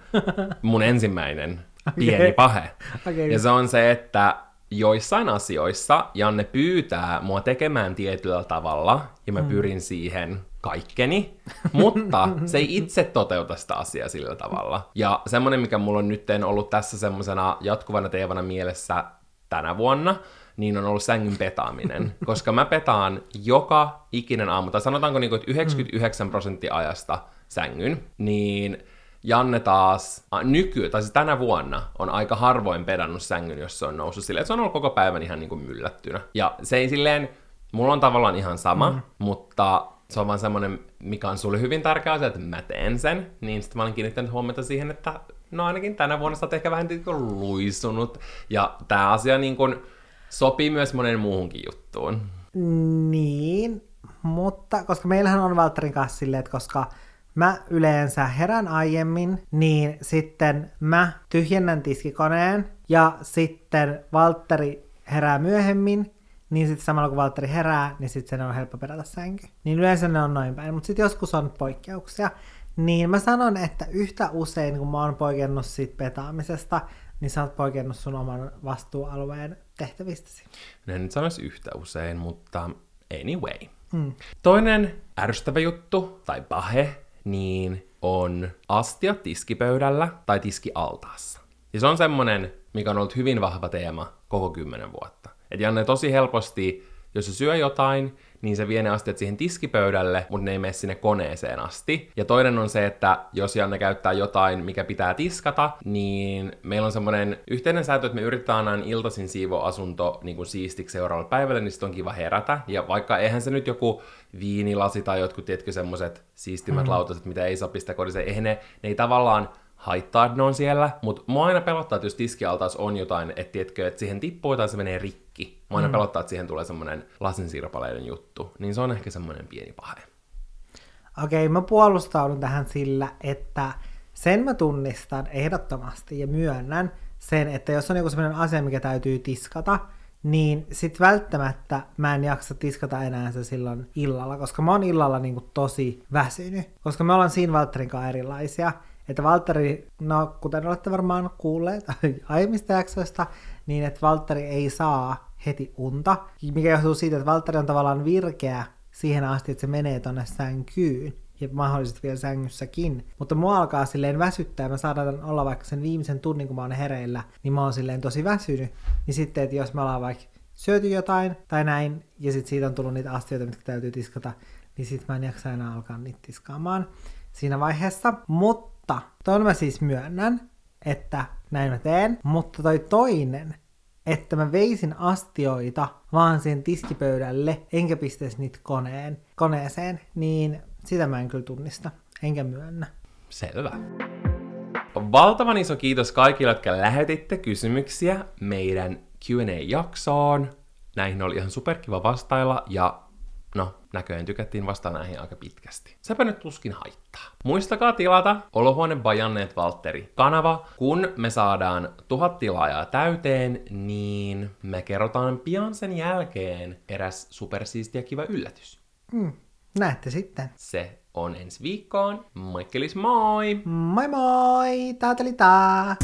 mun ensimmäinen pieni okay. pahe. Okay. Ja se on se, että joissain asioissa Janne pyytää mua tekemään tietyllä tavalla, ja mä mm. pyrin siihen kaikkeni, mutta se ei itse toteuta sitä asiaa sillä tavalla. Ja semmonen, mikä mulla on nyt ollut tässä semmoisena jatkuvana teevana mielessä tänä vuonna, niin on ollut sängyn petaaminen. koska mä petaan joka ikinen aamu, tai sanotaanko niin kuin, että 99 prosenttia ajasta sängyn, niin Janne taas a, nyky, tai siis tänä vuonna on aika harvoin pedannut sängyn, jos se on noussut silleen, että se on ollut koko päivän ihan niin kuin myllättynä. Ja se ei silleen, mulla on tavallaan ihan sama, mm. mutta se on vaan semmoinen, mikä on sulle hyvin tärkeä asia, että mä teen sen, niin sitten mä olen kiinnittänyt huomiota siihen, että no ainakin tänä vuonna sä oot ehkä vähän niin kuin luisunut, ja tämä asia niin kuin sopii myös monen muuhunkin juttuun. Niin, mutta koska meillähän on Valtterin kanssa silleen, että koska mä yleensä herän aiemmin, niin sitten mä tyhjennän tiskikoneen ja sitten Valtteri herää myöhemmin, niin sitten samalla kun Valtteri herää, niin sitten sen on helppo perätä sänky. Niin yleensä ne on noin päin, mutta sitten joskus on poikkeuksia. Niin mä sanon, että yhtä usein kun mä oon poikennut siitä petaamisesta, niin sä oot poikennut sun oman vastuualueen tehtävistäsi. No en nyt sanoisi yhtä usein, mutta anyway. Hmm. Toinen ärsyttävä juttu, tai pahe, niin on astia tiskipöydällä tai tiskialtaassa. Ja se on semmonen, mikä on ollut hyvin vahva teema koko kymmenen vuotta. Et Janne tosi helposti, jos se syö jotain, niin se vie ne astiat siihen tiskipöydälle, mutta ne ei mene sinne koneeseen asti. Ja toinen on se, että jos Janne käyttää jotain, mikä pitää tiskata, niin meillä on semmoinen yhteinen sääntö, että me yritetään aina iltaisin siivoa asunto niin kuin siistiksi seuraavalle päivälle, niin sitten on kiva herätä. Ja vaikka eihän se nyt joku viinilasi tai jotkut, tietkö semmoiset siistimät mm. lautaset, mitä ei saa pistää kodissa, eihän ne, ne ei tavallaan haittaa, että ne on siellä, mutta mua aina pelottaa, että jos tiskialtaas on jotain, että, tiedätkö, että siihen tippuu jotain, se menee rikki. Mua aina mm. pelottaa, että siihen tulee semmoinen lasinsirpaleiden juttu. Niin se on ehkä semmoinen pieni pahe. Okei, okay, mä puolustaudun tähän sillä, että sen mä tunnistan ehdottomasti ja myönnän sen, että jos on joku semmoinen asia, mikä täytyy tiskata, niin sit välttämättä mä en jaksa tiskata enää se silloin illalla, koska mä oon illalla niinku tosi väsynyt, koska me ollaan siinä Valtterin kanssa erilaisia. Että Valtteri, no kuten olette varmaan kuulleet aiemmista jaksoista, niin että Valtteri ei saa heti unta, mikä johtuu siitä, että Valtteri on tavallaan virkeä siihen asti, että se menee tonne sänkyyn ja mahdollisesti vielä sängyssäkin. Mutta mua alkaa silleen väsyttää, mä saadaan olla vaikka sen viimeisen tunnin, kun mä oon hereillä, niin mä oon silleen tosi väsynyt. Niin sitten, että jos mä ollaan vaikka syöty jotain tai näin, ja sitten siitä on tullut niitä astioita, mitkä täytyy tiskata, niin sitten mä en jaksa enää alkaa niitä tiskaamaan siinä vaiheessa. Mutta ton mä siis myönnän, että näin mä teen, mutta toi toinen, että mä veisin astioita vaan sen tiskipöydälle, enkä pistäisi niitä koneen, koneeseen, niin sitä mä en kyllä tunnista, enkä myönnä. Selvä. Valtavan iso kiitos kaikille, jotka lähetitte kysymyksiä meidän Q&A-jaksoon. Näihin oli ihan superkiva vastailla ja No, näköjään tykättiin vasta näihin aika pitkästi. Sepä nyt tuskin haittaa. Muistakaa tilata Olohuone Bajanneet Valtteri kanava. Kun me saadaan tuhat tilaajaa täyteen, niin me kerrotaan pian sen jälkeen eräs supersiisti ja kiva yllätys. Mm, näette sitten. Se on ensi viikkoon. Moikkelis moi! Moi moi! Taateli taa!